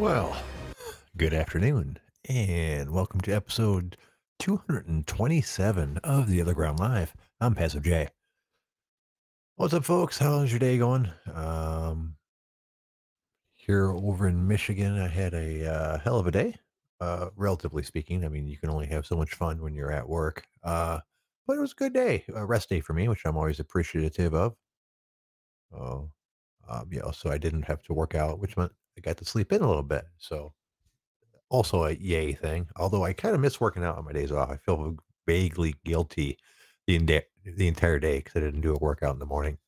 Well, good afternoon, and welcome to episode 227 of The OtherGround Live. I'm Passive J. What's up, folks? How's your day going? Um, here over in Michigan, I had a uh, hell of a day, uh, relatively speaking. I mean, you can only have so much fun when you're at work, uh, but it was a good day, a rest day for me, which I'm always appreciative of. Oh, um, yeah. so I didn't have to work out, which meant I got to sleep in a little bit. So also a yay thing. Although I kind of miss working out on my days off. I feel vaguely guilty the the entire day because I didn't do a workout in the morning.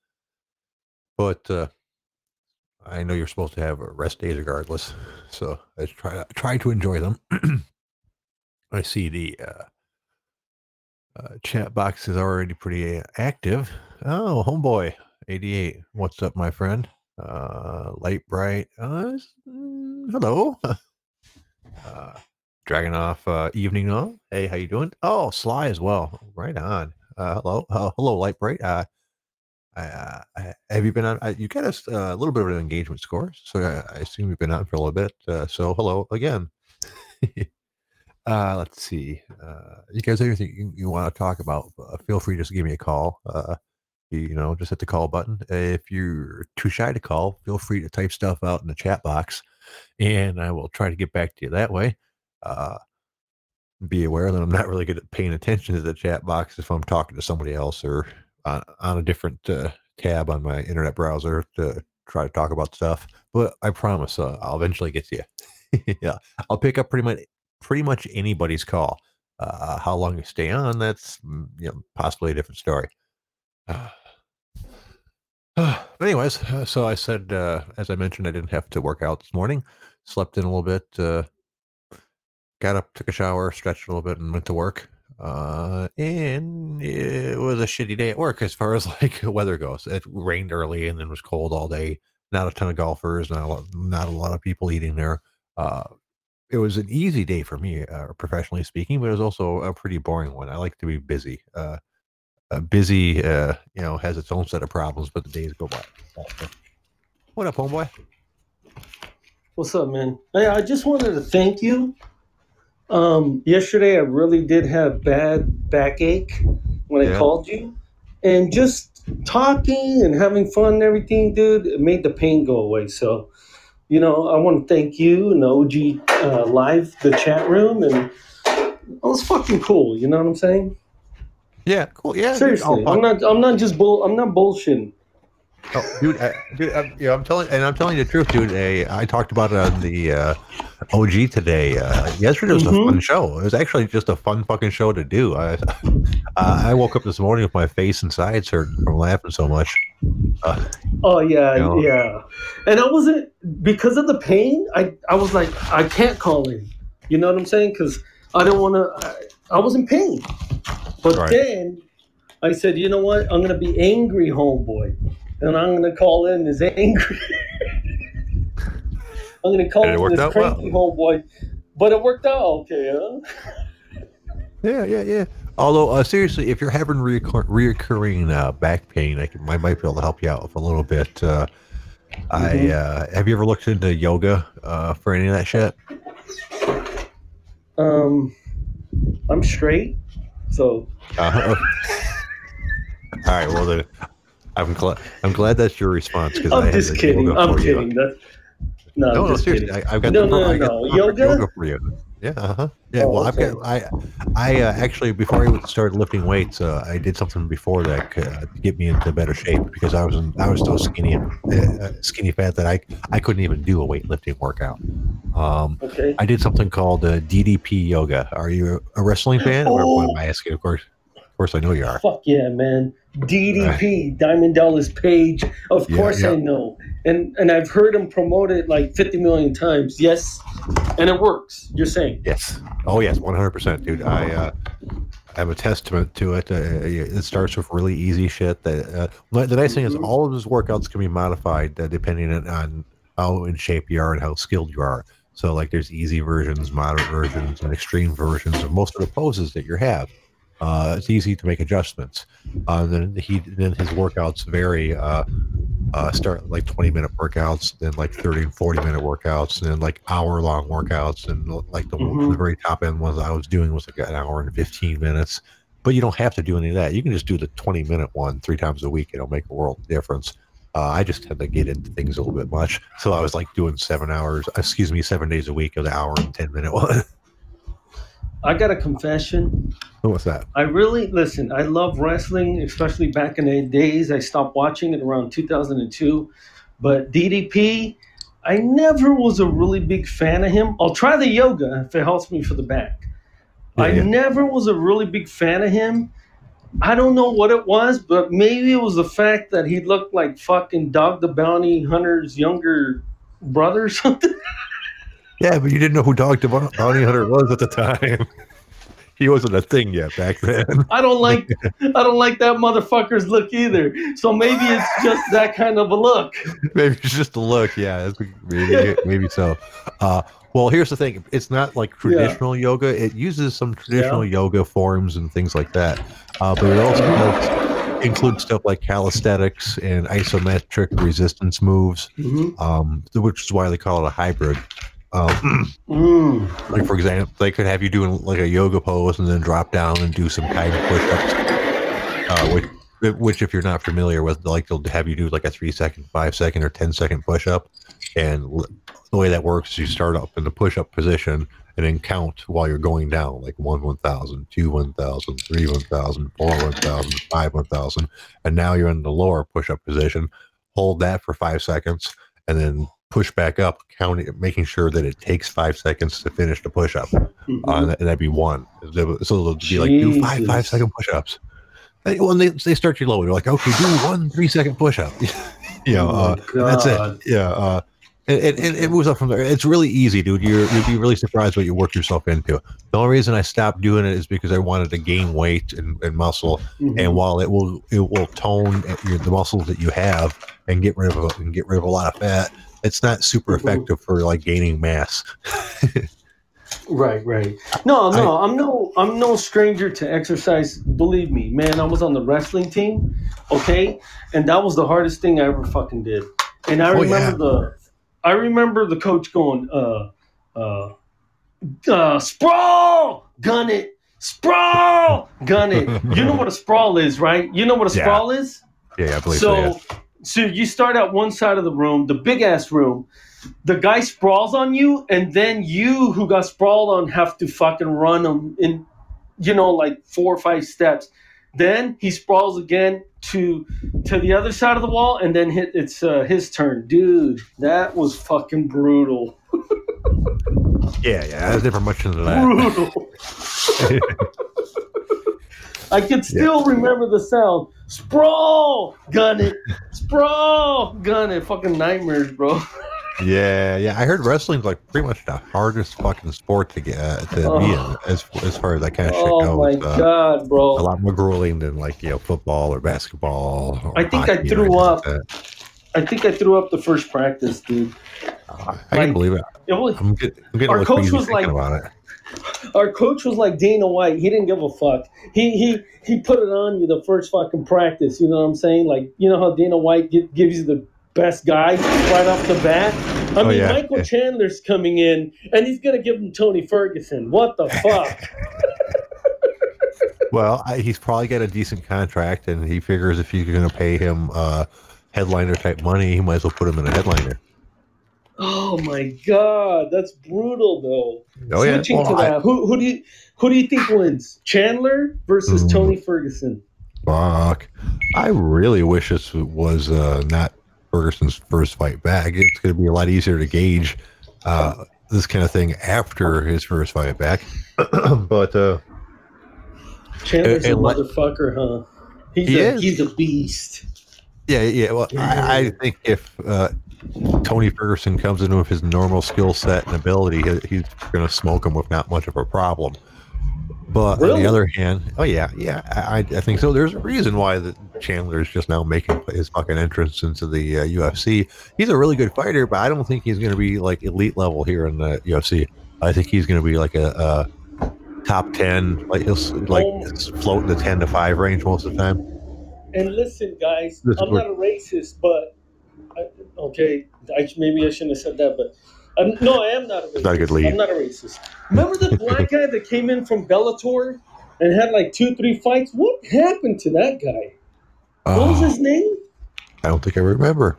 But uh, I know you're supposed to have rest days regardless, so I try try to enjoy them. I see the uh, uh, chat box is already pretty active. Oh, homeboy, eighty eight. What's up, my friend? Uh, light bright. Uh, mm, hello. uh, Dragon off uh, evening on. Hey, how you doing? Oh, Sly as well. Right on. Uh, hello, uh, hello, light bright. Uh, I, uh, have you been on? Uh, you got us uh, a little bit of an engagement score, so I, I assume you've been on for a little bit. Uh, so hello again. uh, let's see. Uh, you guys, anything you, you want to talk about? Uh, feel free to just give me a call. Uh, you know, just hit the call button. If you're too shy to call, feel free to type stuff out in the chat box, and I will try to get back to you that way. Uh, be aware that I'm not really good at paying attention to the chat box if I'm talking to somebody else or on, on a different uh, tab on my internet browser to try to talk about stuff. But I promise uh, I'll eventually get to you. yeah, I'll pick up pretty much pretty much anybody's call. Uh, how long you stay on, that's mm, you know possibly a different story. but anyways, uh, so I said, uh, as I mentioned, I didn't have to work out this morning. Slept in a little bit. Uh, got up, took a shower, stretched a little bit, and went to work. Uh, and it was a shitty day at work as far as like weather goes. It rained early and then was cold all day. Not a ton of golfers, not a lot, not a lot of people eating there. Uh, it was an easy day for me, professionally speaking, but it was also a pretty boring one. I like to be busy. Uh, busy, uh, you know, has its own set of problems, but the days go by. What up, homeboy? What's up, man? Hey, I just wanted to thank you. Um, yesterday, I really did have bad backache when I called you, and just talking and having fun and everything, dude, it made the pain go away. So, you know, I want to thank you and OG uh, Live, the chat room, and it was fucking cool. You know what I'm saying? Yeah, cool. Yeah, Seriously, I'm not. I'm not just bull. I'm not bullshitting. Oh, dude, I, dude, I'm, yeah, I'm telling, and I'm telling you the truth, dude. I, I talked about it on the uh, OG today. Uh, yesterday was a Mhm. fun show. It was actually just a fun fucking show to do. I, uh, I woke up this morning with my face and sides hurt from laughing so much. Uh, Oh yeah, You know? yeah. And I wasn't because of the pain. I I was like, I can't call in. You know what I'm saying? Because I don't want to. I, I was in pain. But Right. then I said, you know what? I'm gonna be angry, homeboy, and I'm gonna call in as angry. I'm gonna call And it in this out well. cranky homeboy. But it worked out okay, huh? yeah, yeah, yeah. Although uh, seriously, if you're having reoccur- reoccurring uh, back pain, I, can, I might be able to help you out with a little bit. Uh, I Mhm. uh, have you ever looked into yoga uh, for any of that shit? Um, I'm straight, so Uh, all right. Well, then, I'm glad. I'm glad that's your response because I I'm had just kidding. I'm kidding. That's, no, I'm No, seriously. kidding. I, I've got No, the, no, I no, perfect yoga? for you. Yeah. Uh-huh. Yeah. Oh, well, I've got. I, I uh, actually before I started lifting weights, uh, I did something before that uh, to get me into better shape because I was in, I was so skinny and uh, skinny fat that I I couldn't even do a weightlifting workout. Um, Okay. I did something called uh, DDP yoga. Are you a wrestling fan? Or what am Oh. I asking? Of course, of course, I know you are. Fuck yeah, man. DDP, Diamond Dallas Page. Of Yeah, course yeah. I know. And and I've heard him promote it like 50 million times. Yes. And it works. You're saying. Yes. Oh yes, one hundred percent, dude. I uh, I'm a testament to it. Uh, it starts with really easy shit. That uh, the nice thing is Mhm. all of his workouts can be modified uh, depending on how in shape you are and how skilled you are. So like, there's easy versions, moderate versions, and extreme versions of most of the poses that you have. Uh, it's easy to make adjustments. Uh, then he then his workouts vary uh, uh, start like 20 minute workouts, then like 30 and 40 minute workouts, and then like hour long workouts. And like the, Mhm. the very top end ones I was doing was like an hour and 15 minutes. But you don't have to do any of that. You can just do the 20 minute one three times a week. It'll make a world of difference. Uh, I just tend to get into things a little bit much. So I was like doing seven hours, excuse me, seven days a week of the hour and 10 minute one. I got a confession. What's that? I really listen. I love wrestling, especially back in the days. I stopped watching it around 2002, but DDP, I never was a really big fan of him. I'll try the yoga if it helps me for the back. Yeah, I yeah. never was a really big fan of him. I don't know what it was, but maybe it was the fact that he looked like fucking Dog the Bounty Hunter's younger brother or something. Yeah, but you didn't know who Dog the Bounty Hunter was at the time. he wasn't a thing yet back then. I don't like I don't like that motherfucker's look either. So maybe it's just that kind of a look. maybe it's just a look. Yeah, maybe, maybe so. Uh, well, here's the thing: it's not like traditional yoga. It uses some traditional yoga forms and things like that, uh, but it also does include stuff like calisthenics and isometric resistance moves, um, which is why they call it a hybrid. Um, Mm. like for example, they could have you doing like a yoga pose and then drop down and do some kind of push-ups, uh, which, which if you're not familiar with, like they'll have you do like a three second, five second, or ten second push-up, and l- the way that works is you start up in the push-up position and then count while you're going down, like one one thousand, two one thousand, three one thousand, four one thousand, five one thousand, and now you're in the lower push-up position. Hold that for five seconds, and then push back up, counting, making sure that it takes five seconds to finish the push-up Mhm. uh, and that'd be one. So it'll be like do five five second push-ups. And when they they start you low, they're like, okay, do one three second push-up. you know, Oh uh, that's it. Yeah, uh, and it moves up from there. It's really easy, dude. You're you'd be really surprised what you work yourself into. The only reason I stopped doing it is because I wanted to gain weight and, and muscle. Mhm. And while it will it will tone your, the muscles that you have and get rid of and get rid of a lot of fat, it's not super Mhm. effective for like gaining mass. Right, right. No, no, I'm no, I'm no stranger to exercise. Believe me, man. I was on the wrestling team, okay, and that was the hardest thing I ever fucking did. And I Oh, remember yeah. the, I remember the coach going, uh, uh, uh, sprawl, gun it, sprawl, gun it. You know what a sprawl is, right? You know what a Yeah. sprawl is. Yeah, yeah, I believe so. yeah. So, you start at one side of the room, the big ass room. The guy sprawls on you, and then you, who got sprawled on, have to fucking run him in, you know, like four or five steps. Then he sprawls again to to the other side of the wall, and then hit it's uh, his turn, dude. That was fucking brutal, Yeah, yeah, there's never much into that. brutal. I can still remember the sound. Sprawl, gun it. Sprawl, gun it. Fucking nightmares, bro. yeah, yeah. I heard wrestling's like pretty much the hardest fucking sport to get uh, to be in Oh. as as far as that kind of shit go. Oh my. Uh, god, bro. a lot more grueling than like you know football or basketball. Or I think I threw up. like. I think I threw up the first practice, dude. Uh, I like- can believe it. It was I'm, get, I'm getting Our coach was like- about it. Our coach was like Dana White. He didn't give a fuck. He he he put it on you the first fucking practice. You know what I'm saying? Like you know how Dana White gi- gives you the best guy right off the bat. I Oh, mean, yeah. Michael Yeah. Chandler's coming in, and he's gonna give him Tony Ferguson. What the fuck? Well, I, he's probably got a decent contract, and he figures if you're going to pay him uh, headliner type money, he might as well put him in a headliner. Oh my god, that's brutal though. Oh yeah, Switching Well, to I- that, who who do you who do you think wins? Chandler versus Mm. Tony Ferguson. Fuck. I really wish this was uh, not Ferguson's first fight back. It's going to be a lot easier to gauge uh, this kind of thing after his first fight back. but uh, Chandler's And- a and like- motherfucker, huh? He's He a is. he's a beast. yeah, yeah. Well, I, I think if uh, Tony Ferguson comes in with his normal skill set and ability, he, he's going to smoke him with not much of a problem. But on the other hand, oh yeah, yeah, I, I think so. There's a reason why the Chandler is just now making his fucking entrance into the uh, UFC. He's a really good fighter, but I don't think he's going to be like elite level here in the UFC. I think he's going to be like a, a top ten, like he'll like float in the ten to five range most of the time. And listen, guys, I'm not a racist, but Okay, I, maybe I shouldn't have said that, but I'm, no, I am not a racist. not a good lead. I'm not a racist. Remember the black guy that came in from Bellator and had like two, three fights? What happened to that guy? What was Oh, his name? I don't think I remember.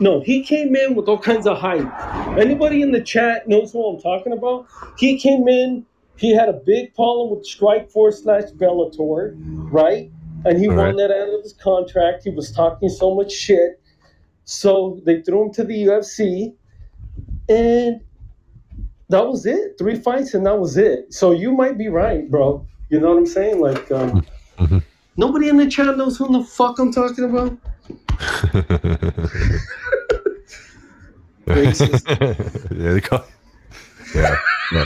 No, he came in with all kinds of hype. Anybody in the chat knows what I'm talking about? He came in, he had a big problem with Strikeforce slash Bellator, right? And he All won right. that out of his contract. He was talking so much shit. So they threw him to the UFC. And that was it. Three fights and that was it. So you might be right, bro. You know what I'm saying? Like, um, Mhm. nobody in the chat knows who the fuck I'm talking about. There they go. Yeah. yeah.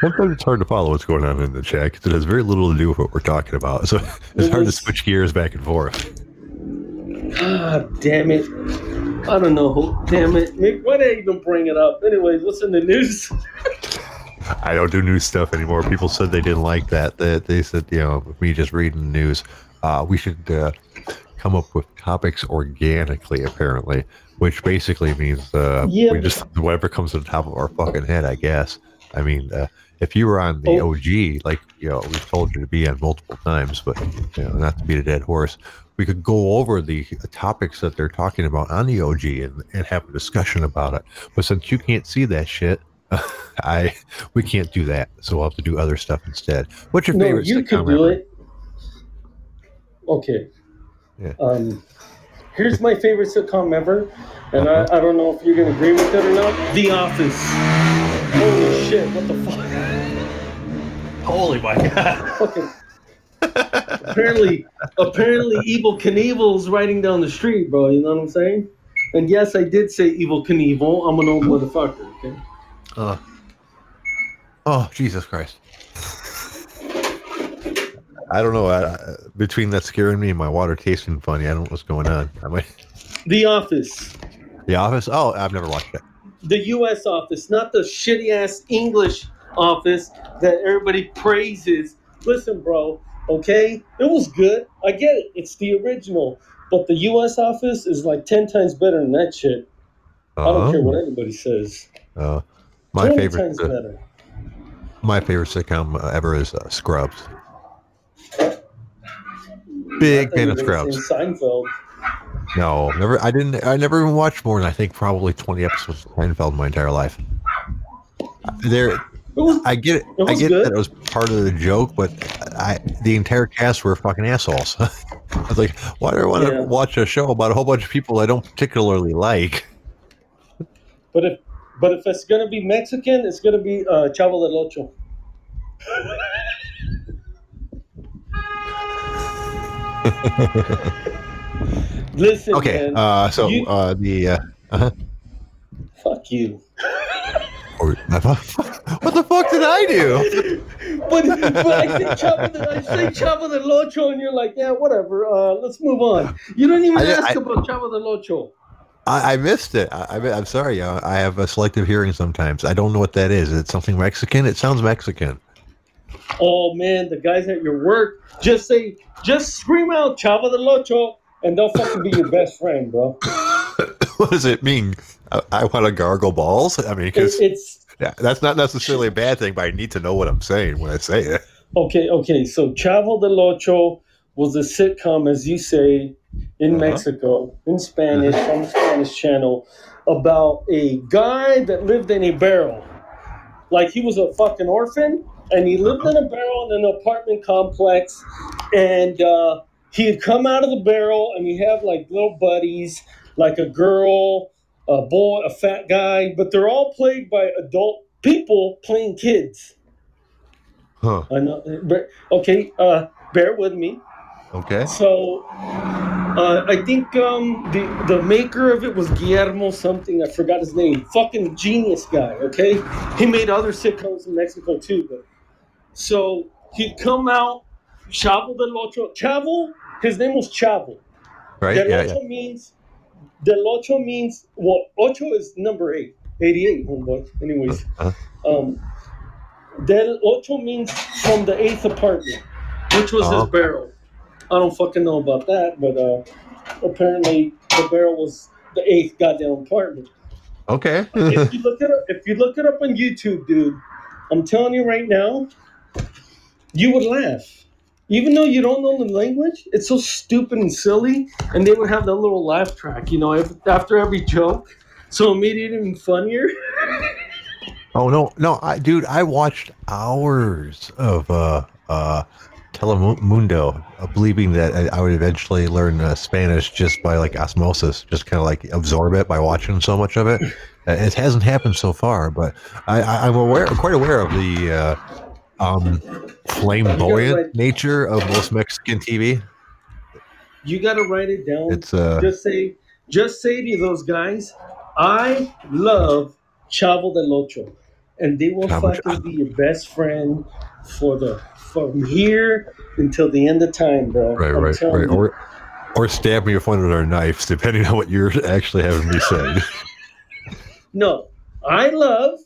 Sometimes it's hard to follow what's going on in the chat because it has very little to do with what we're talking about. So it's It hard to switch gears back and forth. God damn it. I don't know. Damn it. Mick, why did I even bring it up? Anyways, what's in the news? I don't do news stuff anymore. People said they didn't like that. That they said, you know, me just reading the news, uh, we should uh, come up with topics organically, apparently, which basically means uh, Yeah, we just whatever comes to the top of our fucking head, I guess. I mean, uh, if you were on the Oh. OG, like you know, we've told you to be on multiple times, but you know, not to beat a dead horse, we could go over the topics that they're talking about on the OG and, and have a discussion about it. But since you can't see that shit, I we can't do that, so we'll have to do other stuff instead. What's your No, favorite you sitcom can do ever? it. Okay. Yeah. Um, here's my favorite sitcom ever, and I, I don't know if you're going to agree with it or not The Office. Holy shit, what the fuck? Holy my god! Fucking. Apparently, apparently, Evel Knievel's riding down the street, bro. You know what I'm saying? And yes, I did say Evel Knievel. I'm an old motherfucker. Okay. Uh, oh Jesus Christ! I don't know. I, I, between that scaring me and my water tasting funny, I don't know what's going on. I might, The Office, the Office. Oh, I've never watched it. the U.S. Office, not the shitty ass English Office that everybody praises. Listen, bro. Okay, it was good. I get it. It's the original, but the U.S. Office is like ten times better than that shit. I don't care what anybody says. Uh, my 20 favorite, times uh, better. my favorite sitcom uh, ever is uh, Scrubs. Big fan of Scrubs. Seinfeld. No, never. I didn't. I never even watched more than I think probably twenty episodes of Seinfeld in my entire life. There, was I get it. It I get good. that it was part of the joke, but I the entire cast were fucking assholes. I was like, why do I want to Yeah. watch a show about a whole bunch of people I don't particularly like? But if but if it's gonna be Mexican, it's gonna be uh, Chavo del Ocho. Listen, Okay, uh, so you- uh, the uh, uh fuck you. or, what the fuck did I do? But, but I say Chavo del, I say Chavo del Ocho, and you're like, yeah, whatever. Uh, let's move on. You don't even I- ask I- about Chavo del Ocho. I, I missed it. I, I, I'm sorry. I have a selective hearing sometimes. I don't know what that is. Is it something Mexican? It sounds Mexican. Oh man, the guys at your work just say, just scream out Chavo del Ocho, and they'll fucking be your best friend, bro. what does it mean? I, I want to gargle balls. I mean, It, because it's that's not necessarily a bad thing, but I need to know what I'm saying when I say it. Okay, okay. So Chavo del Ocho was a sitcom, as you say, in Uh-huh. Mexico, in Spanish, on the Spanish channel, about a guy that lived in a barrel. Like he was a fucking orphan, and he lived in a barrel in an apartment complex, and uh, he had come out of the barrel, and he had like little buddies, like a girl, a boy, a fat guy, but they're all played by adult people playing kids. Huh. I know. Okay, uh, bear with me. Okay. So, uh, I think um, the the maker of it was Guillermo something. I forgot his name. Fucking genius guy. Okay, he made other sitcoms in Mexico too. But so he'd come out, Chavo del Ocho. Chavo, his name was Chavo. Right. Del Yeah. Ocho means Del Ocho means well, Ocho is number eight. 88, homeboy. Anyways, Uh-huh. um, Del Ocho means from the eighth apartment, which was Oh. his barrel. I don't fucking know about that, but uh, apparently the barrel was the eighth goddamn apartment. Okay. if you look it up, if you look it up on YouTube, dude, I'm telling you right now, you would laugh. Even though you don't know the language, it's so stupid and silly. And they would have that little laugh track, you know, after every joke. So it made it even funnier. oh no, no, I dude, I watched hours of uh uh Telemundo, uh, believing that I, would eventually learn uh, Spanish just by like osmosis, just kind of like absorb it by watching so much of it. Uh, it hasn't happened so far, but I, I'm aware, quite aware of the uh, um, flamboyant nature of most Mexican TV. You got to write it down. It's uh, just say, just say to those guys, I love Chavo del Ocho, and they will Chavo- fucking be your best friend for the from here until the end of time, bro. right, I'm right, right, you. or or stab me with one of their knives, depending on what you're actually having me say. No, I love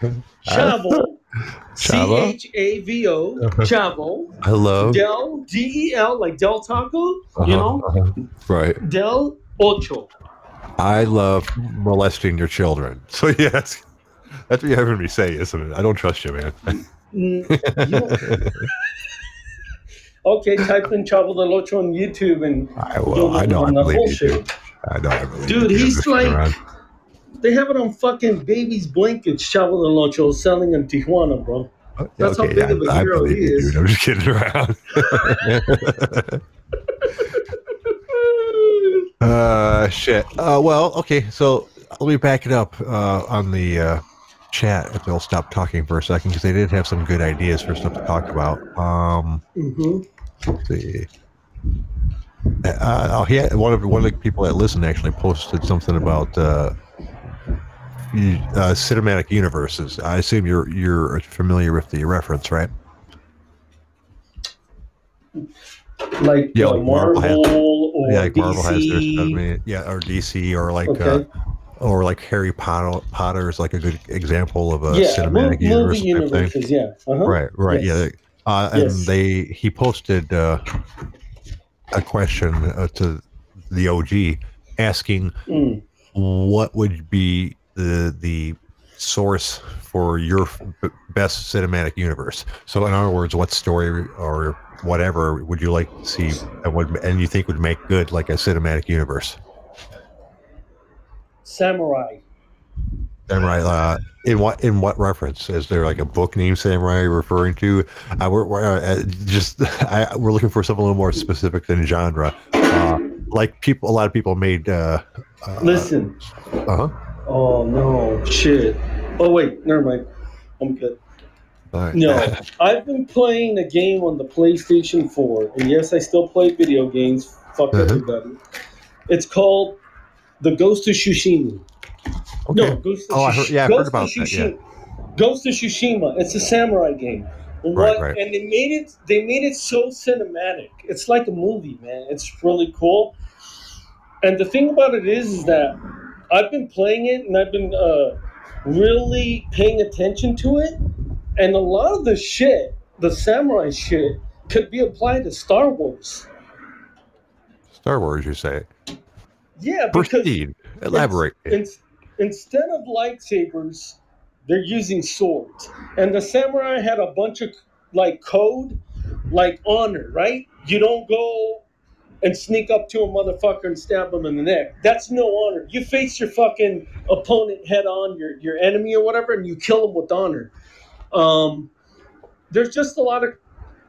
Chavo. C Chavo? H A V O. Chavo. I love. Del D E L like Del Taco. You Uh-huh, know, uh-huh. right. Del Ocho. I love molesting your children. So yes, that's what you're having me say, isn't it? I don't trust you, man. Mm, okay, type in Chavo del Ocho on YouTube and I you'll. I know. I believe you. I know. I believe Dude, he's like- around. They have it on fucking baby's blankets. Chavo del Ocho selling in Tijuana, bro. that's how big yeah, of a I, I hero he is. dude. I'm just kidding around. uh, shit. Uh, well, okay. So let me back it up uh, on the uh, chat if they'll stop talking for a second because they did have some good ideas for stuff to talk about. Um, hmm let's see. Uh, oh, he had, one of one of the people that listened actually posted something about uh, uh, cinematic universes. I assume you're you're familiar with the reference, right? Like Yeah, uh, like Marvel Marvel, has- or yeah, like DC. Marvel has their stuff, I mean, yeah, or DC, or like uh, Okay. or like Harry Potter. Potter is like a good example of a yeah, cinematic universe universes. Yeah. Uh-huh. Right, right, Yes. yeah. Uh, and Yes. they he posted uh, a question uh, to the OG asking Mm. what would be the the source for your best cinematic universe. So, in other words, what story or whatever would you like to see and would and you think would make good like a cinematic universe? Samurai. Samurai. Uh, in what in what reference? Is there like a book named Samurai referring to? Uh, we're, we're uh, just I, we're looking for something a little more specific than genre. Uh, like people, a lot of people made. Uh, uh, Listen. Uh huh. Oh no, shit. Oh wait, never mind. I'm good. All right. No, I've been playing a game on the PlayStation 4, and yes, I still play video games. Fuck Uh-huh. everybody. It's called The Ghost of Tsushima. okay. No, Ghost of Oh, I heard- Tsush- yeah, I've heard Ghost of about that, yeah. Ghost of Tsushima. It's a samurai game. And Right, right. And they made it. They made it so cinematic. It's like a movie, man. It's really cool. And the thing about it is, is that I've been playing it, and I've been uh, really paying attention to it. And a lot of the shit, the samurai shit, could be applied to Star Wars. Star Wars, you say? Yeah, because Proceed. Elaborate. in, instead of lightsabers, they're using swords. And the samurai had a bunch of like code, like honor, right? You don't go and sneak up to a motherfucker and stab him in the neck. That's no honor. You face your fucking opponent head on, your your enemy or whatever, and you kill him with honor. Um, there's just a lot of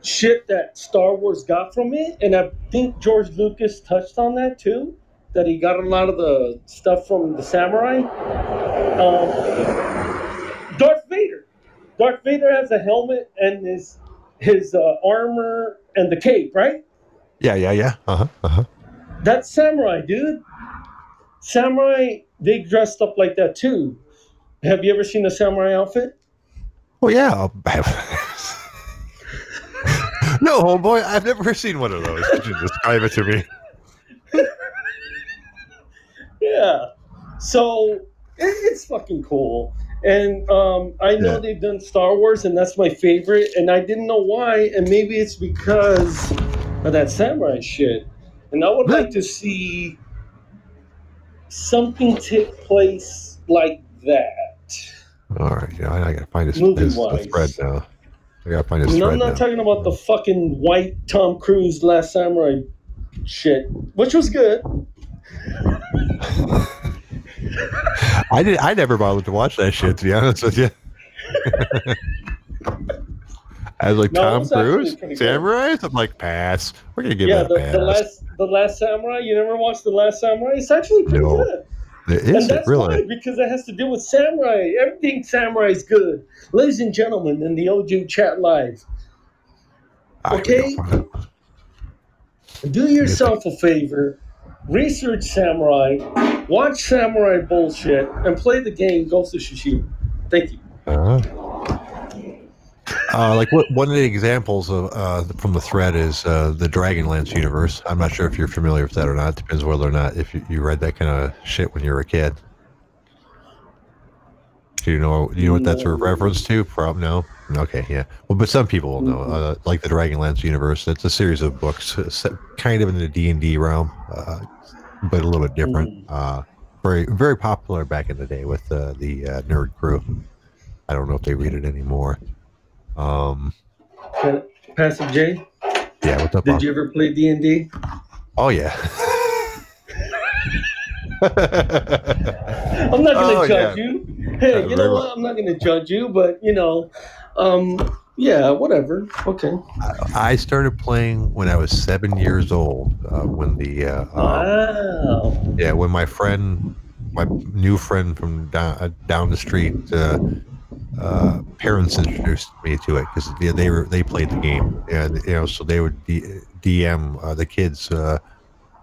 shit that Star Wars got from it, and I think George Lucas touched on that too. That he got a lot of the stuff from the samurai. Um, Darth Vader. Darth Vader has a helmet and his his uh, armor and the cape, right? Yeah, yeah, yeah. Uh huh. Uh huh. That's samurai, dude. Samurai, they dressed up like that too. Have you ever seen a samurai outfit? Well, yeah. I'll have... no, homeboy, I've never seen one of those. Could you describe it to me? Yeah. So it, it's fucking cool. And um, I know Yeah. they've done Star Wars, and that's my favorite. And I didn't know why, and maybe it's because of that samurai shit. And I would like to see something take place like that. All right, yeah, I, I gotta find his, his the thread now. I gotta find his No, I'm not now. talking about the fucking white Tom Cruise Last Samurai shit, which was good. I did. I never bothered to watch that shit. To be honest with you. I was like No, Tom Cruise, Samurai. I'm like pass. We're gonna give yeah, that the, a pass. the last the Last Samurai. You never watched the Last Samurai? It's actually pretty No. good. Is and it that's really? because it has to do with samurai. Everything samurai is good. Ladies and gentlemen, in the OG chat live, Okay. do yourself a favor, research samurai, watch samurai bullshit, and play the game Ghost of Tsushima. Thank you. Uh, uh, like what, one of the examples of uh, from the thread is uh, the Dragonlance universe. I'm not sure if you're familiar with that or not. Depends whether or not if you, you read that kind of shit when you were a kid. Do you know? Do you know what that's a reference to? Prob no. Okay, yeah. Well, but some people will know. Uh, like the Dragonlance universe, it's a series of books, uh, set kind of in the D and D realm, uh, but a little bit different. Uh, very, very popular back in the day with uh, the uh, nerd crew. I don't know if they read it anymore. Um, Passive J, yeah, what's up? did Bob? you ever play D and D? Oh yeah. I'm not gonna Oh, judge yeah. you. Hey, Uh, you know well. what? I'm not gonna judge you, but you know, um, yeah, whatever. Okay. I started playing when I was seven years old. Uh, when the uh, um, Wow. yeah, when my friend, my new friend from down uh, down the street, uh, uh, parents introduced me to it because they, they were they played the game, and you know, so they would D- DM uh, the kids uh,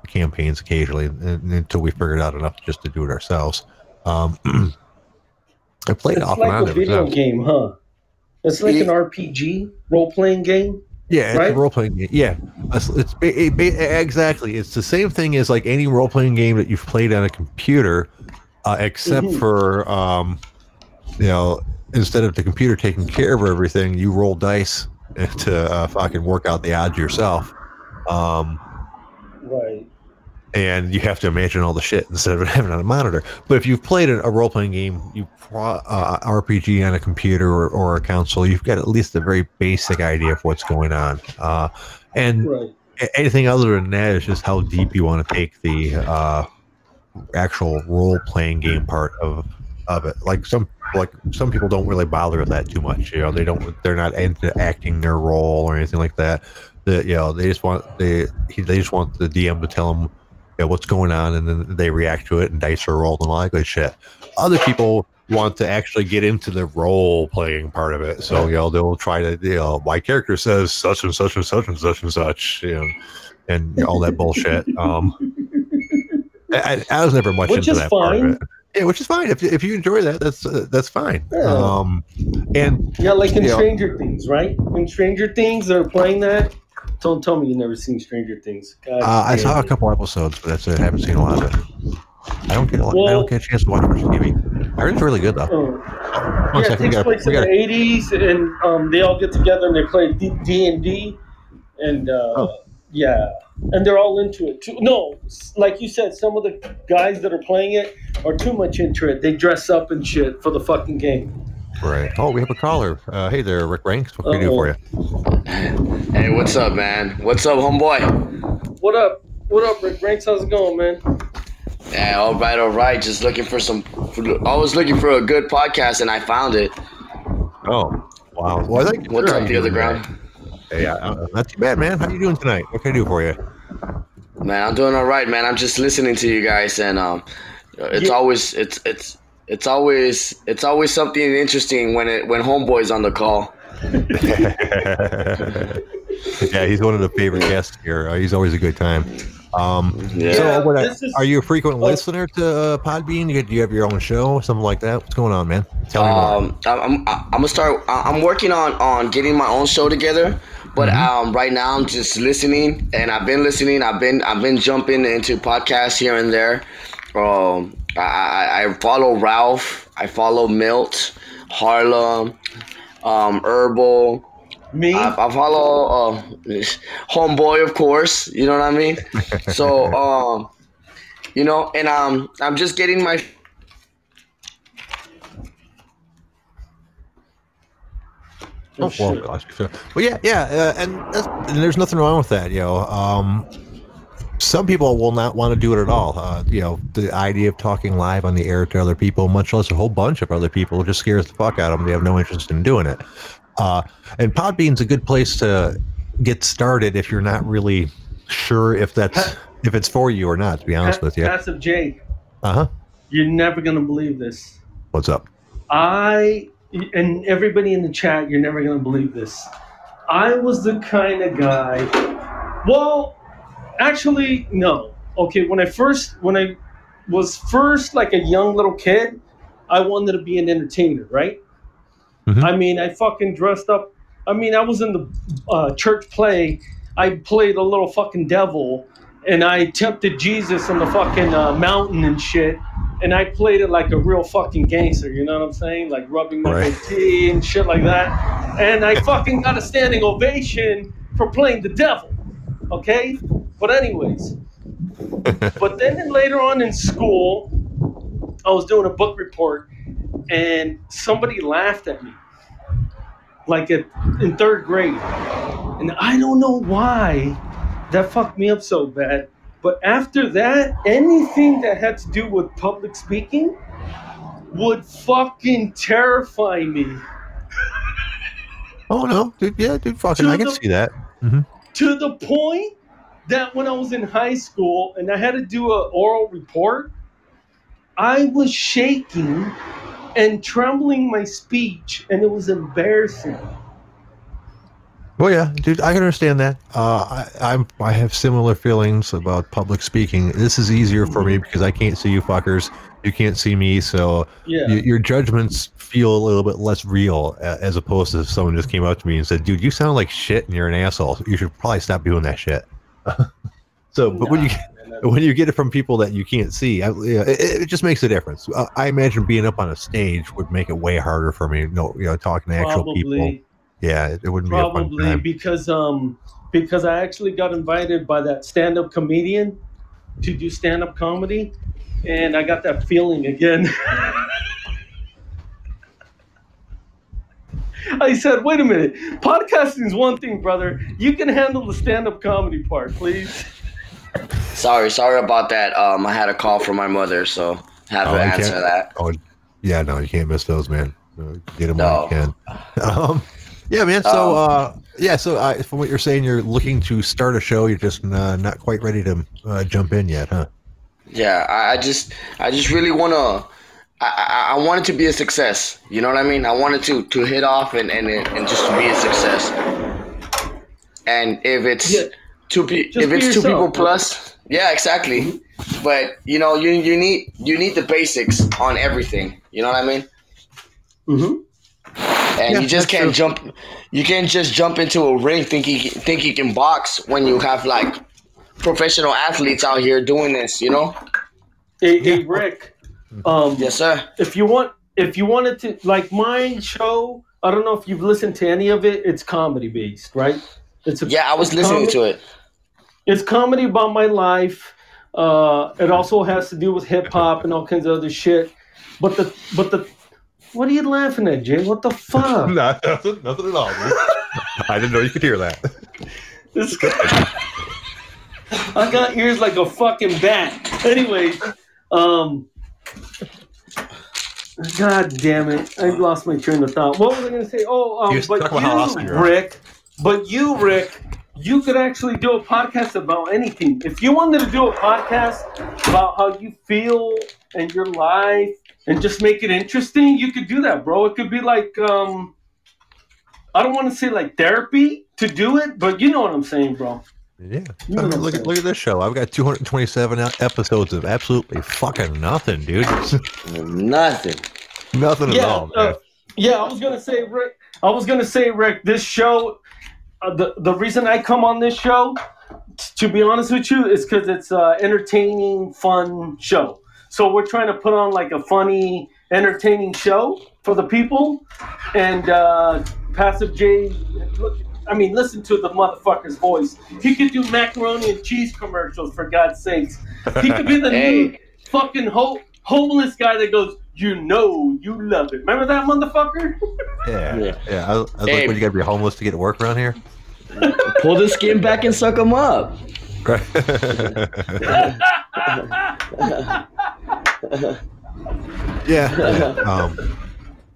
campaigns occasionally, and, until we figured out enough just to do it ourselves. Um, I played It's off and like on. a video game, huh? It's like an RPG role playing game. Yeah, right? role playing game. Yeah, it's, it's it exactly. It's the same thing as like any role playing game that you've played on a computer, uh, except Mhm. for um, you know, instead of the computer taking care of everything, you roll dice to uh, fucking work out the odds yourself. Um, Right. and you have to imagine all the shit instead of having it on a monitor. But if you've played a, role playing game, you uh, RPG on a computer or, or a console, you've got at least a very basic idea of what's going on. Uh, and Right. anything other than that is just how deep you want to take the uh, actual role playing game part of of it. Like some like some people don't really bother with that too much. You know, they don't they're not into acting their role or anything like that. The you know they just want they they just want the DM to tell them you know, what's going on and then they react to it and dice are rolled and all that good shit. Other people want to actually get into the role playing part of it. So, you know, they'll try to, you know, my character says such and such and such and such and such, you know, and all that bullshit. Um, I, I was never much Which into that part of it. Yeah, which is fine. If, if you enjoy that, that's uh, that's fine. Yeah. Um, and Yeah, like in. Stranger Things, right? In Stranger Things, they're playing that. Don't tell me you've never seen Stranger Things. God uh, I saw a couple episodes, but that's it. I haven't seen a lot of it. I don't get a lot, I don't get a chance to watch much TV. I heard it's really good though. One yeah, it second, we takes gotta- place in gotta- the '80s, and um, they all get together and they play D and D, and uh, Oh. yeah, and they're all into it too. No, like you said, some of the guys that are playing it are too much into it. They dress up and shit for the fucking game. Right. Oh, we have a caller. Uh, hey there, Rick Ranks. What can we do for you? Hey, what's up, man? What's up, homeboy? What up? What up, Rick Ranks? How's it going, man? Yeah, all right, all right. Just looking for some. I was looking for a good podcast, and I found it. Oh, wow. Well, I think What's up, the other doing ground? Today? Hey, uh, not too bad, man. How you doing tonight? What can I do for you? Man, I'm doing all right, man. I'm just listening to you guys, and um, it's Yeah. always it's it's it's always it's always something interesting when it when homeboy's on the call. yeah, he's one of the favorite guests here. Uh, he's always a good time. Um, Yeah. so, what, this is- are you a frequent oh. listener to uh, Podbean? You, do you have your own show, something like that? What's going on, man? Tell me more. Um, I'm, I'm, I'm gonna start. I- I'm working on on getting my own show together, but um, right now I'm just listening, and I've been listening. I've been I've been jumping into podcasts here and there. Um, I, I, I follow Ralph. I follow Milt, Harlem, um, Herbal. Me? I, I follow uh, Homeboy, of course. You know what I mean. So um, you know, and um, I'm just getting my Oh, well, gosh. Well, yeah, yeah, uh, and, that's, and there's nothing wrong with that. You know, um, some people will not want to do it at all. Uh, you know, the idea of talking live on the air to other people, much less a whole bunch of other people, just scares the fuck out of them. They have no interest in doing it. Uh, and Podbean's a good place to get started if you're not really sure if that's if it's for you or not. To be honest with you, Passive J, uh huh. you're never gonna believe this. What's up? I and everybody in the chat, you're never gonna believe this. I was the kind of guy. Well, actually, no. Okay, when I first when I was first like a young little kid, I wanted to be an entertainer, right? Mhm. I mean, I fucking dressed up. I mean, I was in the uh, church play. I played a little fucking devil, and I tempted Jesus on the fucking uh, mountain and shit. And I played it like a real fucking gangster. You know what I'm saying? Like rubbing my Right. goatee and shit like that. And I fucking got a standing ovation for playing the devil. Okay, but anyways, but then later on in school, I was doing a book report, and somebody laughed at me, like at, in third grade, and I don't know why that fucked me up so bad. But after that, anything that had to do with public speaking would fucking terrify me. Oh no, dude. Yeah, dude. Fucking, To I can the- see that. Mm-hmm. to the point that when I was in high school and I had to do an oral report, I was shaking and trembling my speech, and it was embarrassing. Well, yeah, dude, I can understand that. Uh, I, I'm, I have similar feelings about public speaking. This is easier for me because I can't see you fuckers. You can't see me, so Yeah. y- your judgments feel a little bit less real as opposed to if someone just came up to me and said, "Dude, you sound like shit, and you're an asshole. You should probably stop doing that shit." so, but when you when you get it from people that you can't see, I, yeah, it, it just makes a difference. Uh, I imagine being up on a stage would make it way harder for me. No, you know, talking to actual people. Probably, Yeah, it, it wouldn't be probably because um because I actually got invited by that stand-up comedian to do stand-up comedy, and I got that feeling again. I said, wait a minute. Podcasting is one thing, brother. You can handle the stand-up comedy part, please. sorry, sorry about that. Um, I had a call from my mother, so have Oh, to answer that. Oh, yeah, no, you can't miss those, man. Uh, Get them No. when you can. Um, yeah, man. So, Um, uh, yeah. So, uh, from what you're saying, you're looking to start a show. You're just uh, not quite ready to uh, jump in yet, huh? Yeah, I, I just, I just really wanna, I, I, I want it to be a success. You know what I mean? I wanted to to hit off and and and just to be a success. And if it's Yeah. two pe- Just if be it's two people plus, yeah, exactly. But you know, you you need you need the basics on everything. You know what I mean? Mm-hmm. And Yeah, you just can't true. jump. You can't just jump into a ring think you think you can box when you have like professional athletes out here doing this. You know? Hey, hey, Rick. Um, Yes, sir. if you want if you wanted to like my show i don't know if you've listened to any of it it's comedy based right it's a, Yeah, I was listening to it. it's comedy about my life uh it also has to do with hip-hop and all kinds of other shit but the but the what are you laughing at jay what the fuck nothing, nothing at all. I didn't know you could hear that. This I got ears like a fucking bat. Anyway, um, God damn it! I lost my train of thought. What was I going to say? Oh, um, but talking about how awesome you, you. Rick, but you, Rick, you could actually do a podcast about anything. If you wanted to do a podcast about how you feel and your life, and just make it interesting, you could do that, bro. It could be like, um, I don't want to say like therapy to do it, but you know what I'm saying, bro. Yeah. You know I mean, look at look at this show. I've got 227 episodes of absolutely fucking nothing, dude. Nothing. nothing at Yeah, all, man. uh, Yeah, I was gonna say, Rick. I was gonna say, Rick. This show, uh, the the reason I come on this show, t- to be honest with you, is because it's uh, entertaining, fun show. So we're trying to put on like a funny, entertaining show for the people, and uh, Passive J. Look, I mean, listen to the motherfucker's voice. He could do macaroni and cheese commercials for God's sakes. He could be the new fucking ho- homeless guy that goes, "You know, you love it." Remember that motherfucker? Yeah, Yeah. yeah. I, I was Hey. like, when you gotta be homeless to get to work around here. Pull the skin back and suck them up. Right. yeah. yeah. Um,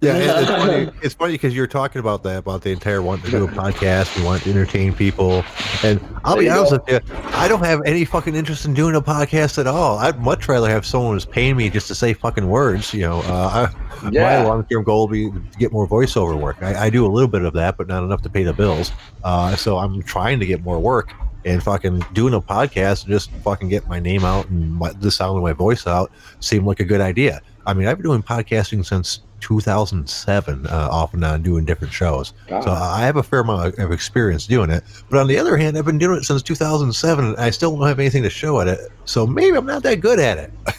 yeah, it- it's funny. It's funny because you're talking about that about the entire want to do a podcast, you want to entertain people, and I'll be There you honest go. with you, I don't have any fucking interest in doing a podcast at all. I'd much rather have someone who's paying me just to say fucking words. You know, uh, I, my long term goal would be to get more voiceover work. I, I do a little bit of that, but not enough to pay the bills. Uh, so I'm trying to get more work and fucking doing a podcast and just fucking get my name out and my, the sound of my voice out seemed like a good idea. I mean, I've been doing podcasting since 2007, uh, off and on doing different shows. So I have a fair amount of experience doing it. But on the other hand, I've been doing it since 2007 and I still don't have anything to show at it. So maybe I'm not that good at it.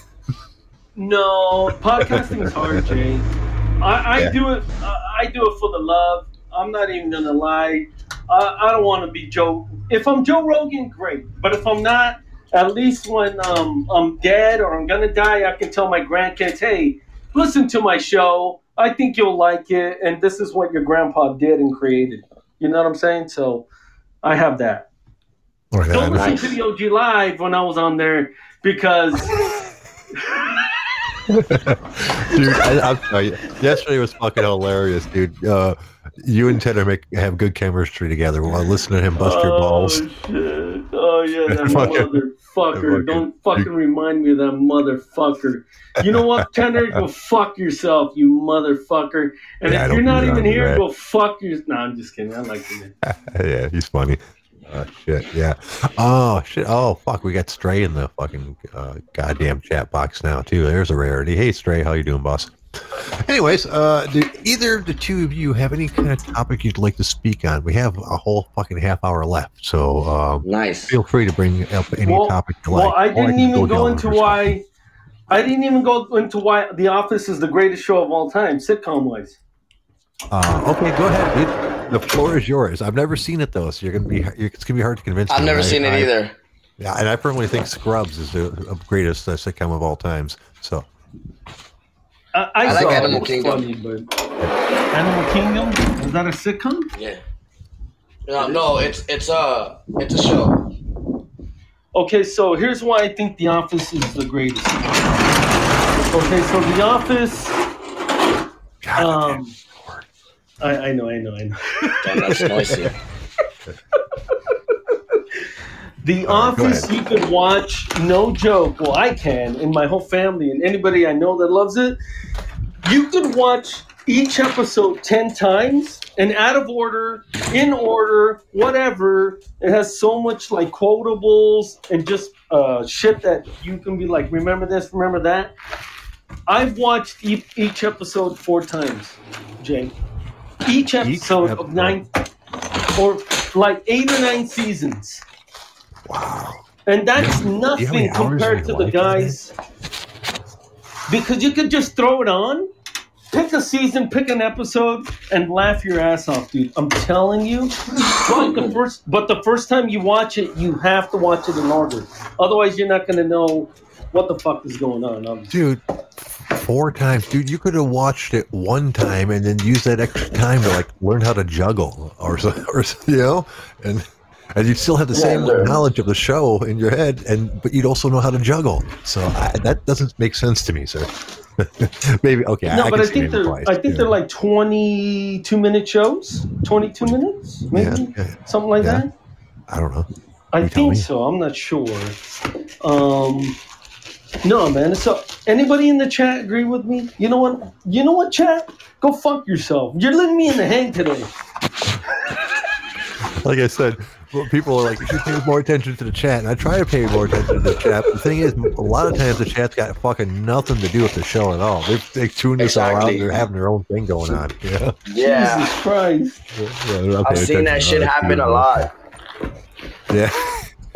No, podcasting is hard, Jay. I, I Yeah. do it. I, I do it for the love. I'm not even gonna lie. I, I don't want to be Joe. If I'm Joe Rogan, great. But if I'm not, at least when um, I'm dead or I'm gonna die, I can tell my grandkids, "Hey, listen to my show. I think you'll like it, and this is what your grandpa did and created." You know what I'm saying? So, I have that. Right, Don't listen Nice. to the OG live when I was on there because. dude, I, tell you, yesterday was fucking hilarious, dude. Uh, you and Ted make have good chemistry together. While listening to him bust your balls. Oh, shit. Oh, yeah, that motherfucker. Don't fucking remind me of that motherfucker. You know what, Tanner? Go fuck yourself, you motherfucker. And Yeah, if you're not even that. here, go fuck your. No, I'm just kidding. I like you. yeah, he's funny. Oh shit, yeah. Oh shit. Oh fuck, we got Stray in the fucking uh, goddamn chat box now too. There's a rarity. Hey Stray, how you doing, boss? Anyways, uh, do either of the two of you have any kind of topic you'd like to speak on? We have a whole fucking half hour left, so um, Nice. feel free to bring up any Well- topic you Well, like. I didn't can even down go into why. I didn't even go into why The Office is the greatest show of all time, sitcom wise. Uh, okay, go ahead. dude. The floor is yours. I've never seen it though, so you're gonna be you're, it's gonna be hard to convince. I've me. never I- seen it I- either. Yeah, and I firmly think Scrubs is the uh, greatest uh, sitcom of all times. So I, I, I like saw it. Animal It Kingdom. Funny, but Animal Kingdom is that a sitcom? Yeah. No, no, it's it's a it's a show. Okay, so here's why I think The Office is the greatest. Okay, so The Office. God, Um, I, I know, I know, I know. Damn, that's noisy. The All Office you could watch, no joke. Well, I can, and my whole family, and anybody I know that loves it. You could watch each episode 10 times and out of order, in order, whatever. It has so much like quotables and just uh, shit that you can be like, remember this, remember that. I've watched e- each episode four times, Jay. Each episode episode. of nine or like eight or nine seasons. Wow. And that's nothing compared to the guys. Because you could just throw it on, pick a season, pick an episode, and laugh your ass off, dude. I'm telling you. But the first, but the first time you watch it, you have to watch it in order. Otherwise, you're not gonna know what the fuck is going on. obviously. Dude, four times, dude. You could have watched it one time and then use that extra time to like learn how to juggle or so, or you know, and and you'd still have the same sure. knowledge of the show in your head, and but you'd also know how to juggle. So I, that doesn't make sense to me, sir. Maybe okay. No, I, but I think they're twice, I think yeah. they're like 22 minute shows, 22 minutes, maybe Yeah, yeah. something like Yeah. that. I don't know. I You think so. I'm not sure. Um, no, man. So, anybody in the chat agree with me? You know what? You know what, chat? Go fuck yourself. You're letting me in the hang today. like I said, people are like, you should pay more attention to the chat. And I try to pay more attention to the chat. The thing is, a lot of times the chat's got fucking nothing to do with the show at all. They, they tune this all out. Exactly. They're having their own thing going on. Yeah. Yeah. Jesus Christ. Yeah, they're I've seen that shit happen a lot. Yeah.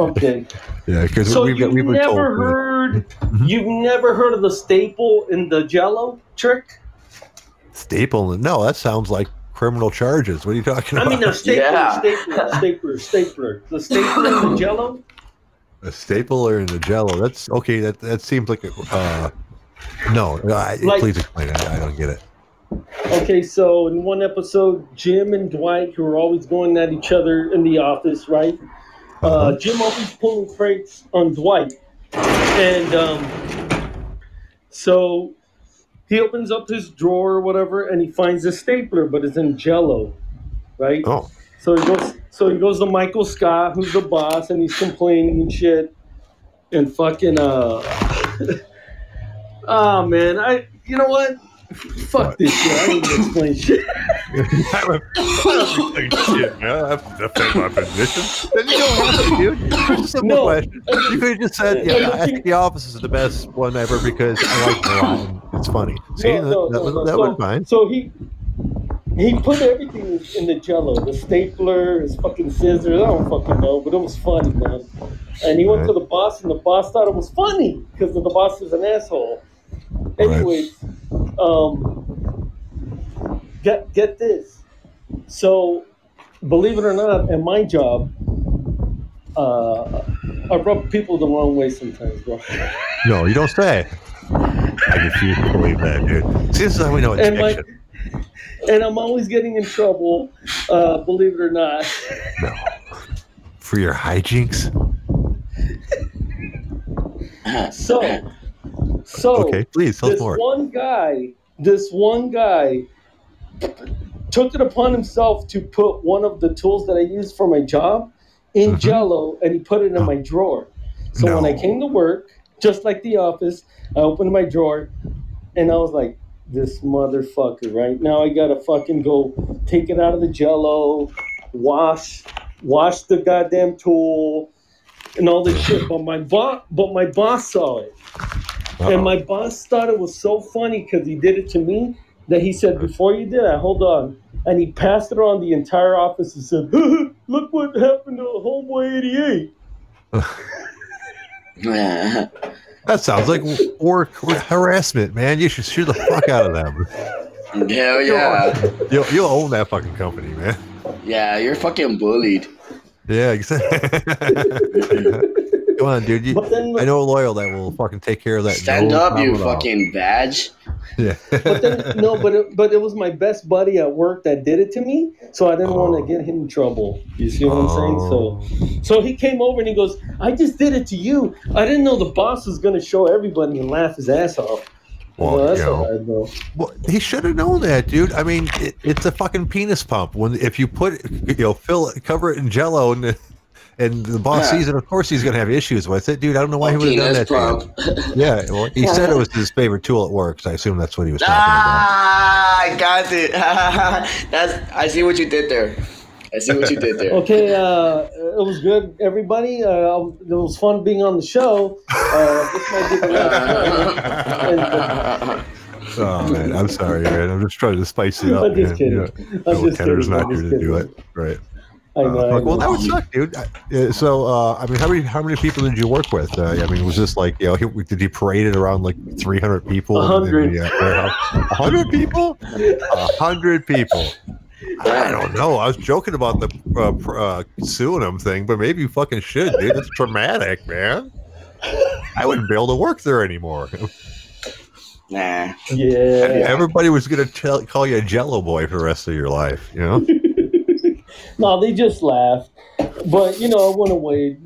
Okay. Yeah. Because So we've, got, we've never told. heard Mhm. you've never heard of the staple in the Jello trick? Staple. No, that sounds like criminal charges. What are you talking about? I mean, a stapler, Yeah. stapler, stapler, stapler. The stapler and the jello. a stapler and the jello. That's okay. That that seems like a, uh, no. I, Like- please explain. I, I don't get it. Okay, so in one episode, Jim and Dwight, who are always going at each other in the office, right? Uh, Uh-huh. Jim always pulling pranks on Dwight, and um, so he opens up his drawer or whatever, and he finds a stapler, but it's in Jello, right? Oh, So he goes. So he goes to Michael Scott, who's the boss, and he's complaining and shit, and fucking uh. oh man, I you know what? Fuck What? this shit. I don't even explain shit. I shit, man. I have to defend my position. Then you don't have to, dude. It's a simple No. question. You could have just said, "Yeah, I think The Office is the best one ever because I like it a lot and it's funny." See, No, no, that, no, that, no. that so, would fine. So he he put everything in the Jello, the stapler, his fucking scissors. I don't fucking know, but it was funny, man. And he went to the boss, and the boss thought it was funny because the boss is an asshole. Right. Um, get get this. So, believe it or not, in my job, uh, I rub people the wrong way sometimes, bro. No, you don't say. I refuse to believe that, dude. See, this is how we know it's And fiction. and I'm always getting in trouble, uh, believe it or not. No. For your hijinks? So, so Okay, please tell us more. one guy, this one guy took it upon himself to put one of the tools that I use for my job in Mhm. Jello, and he put it in my drawer. So when I came to work, just like the office, I opened my drawer, and I was like, "This motherfucker!" Right now, I gotta fucking go take it out of the Jello, wash, wash the goddamn tool, and all this shit. But my boss, but my boss saw it. Uh-oh. And my boss thought it was so funny because he did it to me that he said, Before you did that, hold on. And he passed it around the entire office and said, Look what happened to Homeboy 88. That sounds like work, work harassment, man. You should shoot the fuck out of them. Hell yeah. You'll, you'll own that fucking company, man. Yeah, you're fucking bullied. Yeah, exactly. Come on, dude. You, But then, I know a loyal that will fucking take care of that. Stand no up, you problem all. fucking badge. Yeah. but then, no, but it, but it was my best buddy at work that did it to me, so I didn't want Oh. to get him in trouble. You see what I'm saying? So, oh. so he came over and he goes, "I just did it to you. I didn't know the boss was gonna show everybody and laugh his ass off." Well, Well, that's you know, all right, bro. Well, he should have known that, dude. I mean, it, it's a fucking penis pump. When if you put, it- you know, fill it, cover it in Jello, and and the boss Yeah. sees it, of course he's gonna have issues with it, dude. I don't know why he would have done that. to you. pump. Yeah, well, he said it was his favorite tool at work, so I assume that's what he was talking about. Ah, I got it. That's. I see what you did there. I see what you did there. Okay, uh, it was good, everybody. Uh, it was fun being on the show. Uh, this might be the last time. And, Oh man, I'm sorry, man. I'm just trying to spice it up. I'm just man. kidding. Yeah. I'm No, just Tanner's kidding. not I'm here just to do it, right? I know. I Uh, well, that would suck, dude. Uh, So, uh, I mean, how many how many people did you work with? Uh, I mean, was this like you know, he, did he parade it around like 300 people? A in- in hundred. the, uh, hundred people? A hundred people. I don't know. I was joking about the uh, uh, suing him thing, but maybe you fucking should, dude. It's traumatic, man. I wouldn't be able to work there anymore. Nah. Yeah. Everybody was gonna tell, call you a Jello boy for the rest of your life. You know? No, they just laughed. But you know, it went away.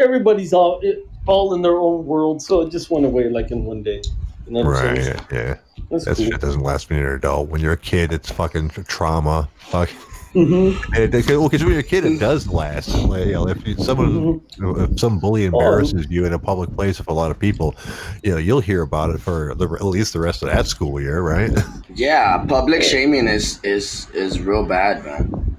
Everybody's all all in their own world, so it just went away like in one day. You know right? saying? Yeah. That's That cool. shit doesn't last when you're an adult. When you're a kid, it's fucking trauma. Fuck. Mm-hmm. And it, well, because when you're a kid, it does last. Like, you know, if you, someone, if some bully Oh. embarrasses you in a public place with a lot of people, you know, you'll hear about it for the, at least the rest of that school year, right? Yeah, public shaming is is is real bad, man.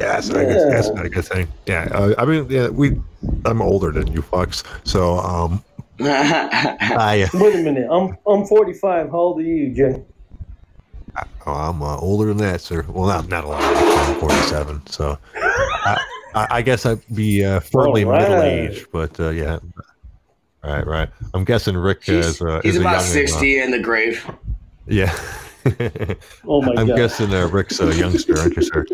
Yeah, that's, not a good, that's not a good thing. Yeah, uh, I mean, yeah, we. I'm older than you fucks, so um, I, Wait a minute. I'm I'm 45. How old are you, Jay? oh, I'm uh, older than that, sir. Well, not not a lot. I'm 47, so I, I, I guess I'd be uh, firmly right. middle aged, but uh, yeah. Right, right. I'm guessing Rick he's is, uh, he's is about uh, sixty in the grave. yeah, Oh my god. I'm guessing uh, Rick's a youngster, aren't you, sir?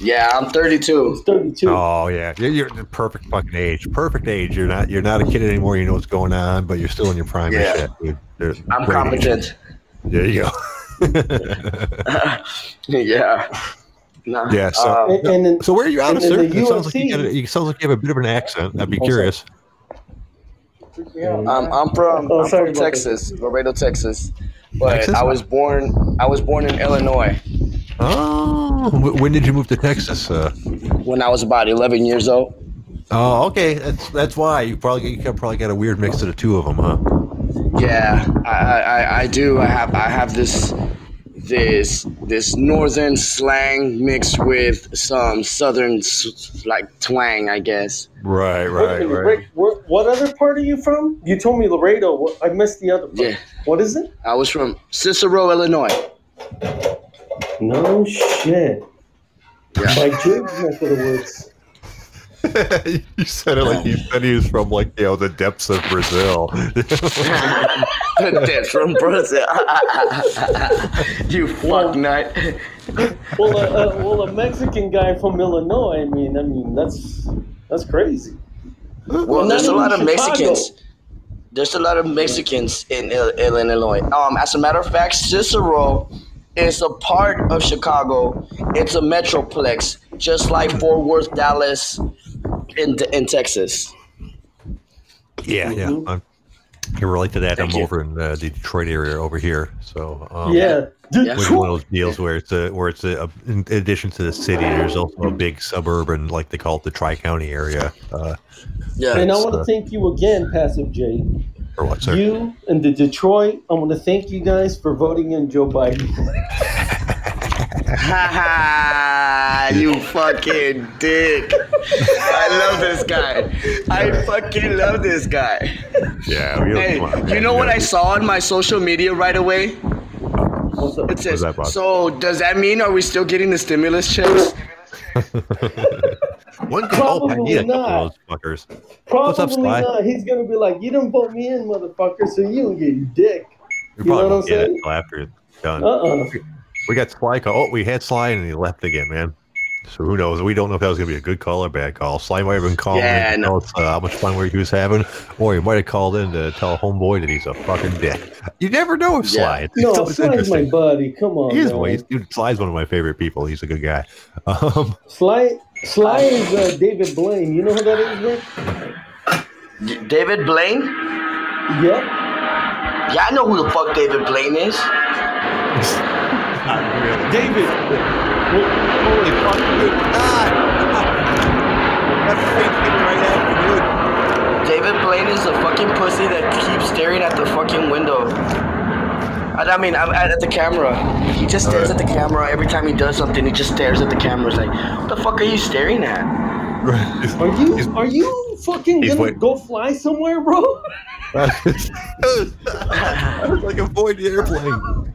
Yeah, I'm 32. He's 32. Oh yeah, you're, you're the perfect fucking age. Perfect age. You're not you're not a kid anymore. You know what's going on, but you're still in your prime. Yeah. shit, dude. They're I'm great age. competent. There you go. yeah. Nah, Yeah, so- uh, And, and then, so where are you out of, And sir? in the It sounds like you, a, you sounds like you have a bit of an accent. I'd be Oh, curious. I'm, I'm from, Oh, I'm sorry from Texas, Laredo, Texas. But Texas? I was born I was born in Illinois Oh, when did you move to Texas? Uh, when I was about 11 years old. oh, okay. That's that's why you probably you probably got a weird mix of the two of them, huh? Yeah, I, I, I- I do. I have I have this this this northern slang mixed with some southern like twang, I guess. Right, right, minute, right. Rick, what other part are you from? You told me Laredo. I missed the other part. Yeah, What is it? I was from Cicero, Illinois. No shit. Yeah. By James neck of the woods. you said it like you said he was from like you know the depths of Brazil. That's from Brazil. you fuck nut. Well, uh, uh, well, a Mexican guy from Illinois. I mean, I mean, that's that's crazy. Well, not there's a lot of Chicago. Mexicans. There's a lot of Mexicans in Il- Il- Illinois. Um, as a matter of fact, Cicero is a part of Chicago. It's a metroplex, just like Fort Worth, Dallas, in in Texas. yeah, yeah. Mhm. I'm, I can relate to that. Thank I'm you. over in uh, the Detroit area over here, so um, yeah, dude. Yeah. It's one of those deals where it's a where it's a, in addition to the city, there's also a big suburban, like they call it the Tri County area. Uh, Yeah. And I want to uh, thank you again, Passive J. or what, sir? You and the Detroit. I want to thank you guys for voting in Joe Biden. Ha ha! You fucking dick. I love this guy. I fucking love this guy. yeah, we don't, Hey, come on, you man. know what I saw on my social media right away? What's up? It says, that so does that mean are we still getting the stimulus checks? One can hope I Probably need a couple not. of those fuckers. Probably What's up, Sly? not. He's gonna be like, "You didn't vote me in, motherfucker, so you don't get your dick." We You know probably what won't I'm get it saying? until after it's done. Uh uh We got Sly call. Oh, we had Sly and he left again, man. So who knows? We don't know if that was going to be a good call or a bad call. Sly might have been calling Yeah, in to no. tell us uh, how much fun he was having, or he might have called in to tell homeboy that he's a fucking dick. You never know with Sly. It's, No, Sly's my buddy. Come on, He is. man. one- he's- Dude, Sly's one of my favorite people. He's a good guy. Um, Sly, Sly is uh, David Blaine. You know who that is, Rick? D- David Blaine? Yep. Yeah, I know who the fuck David Blaine is. David. Holy fuck, dude! God! That's right after, dude. David Blaine is a fucking pussy that keeps staring at the fucking window. I I mean, I'm at at the camera. He just stares at the camera every time he does something. He just stares at the camera. It's like, what the fuck are you staring at? Are you are you fucking gonna waiting. go fly somewhere, bro? I was like avoid the airplane.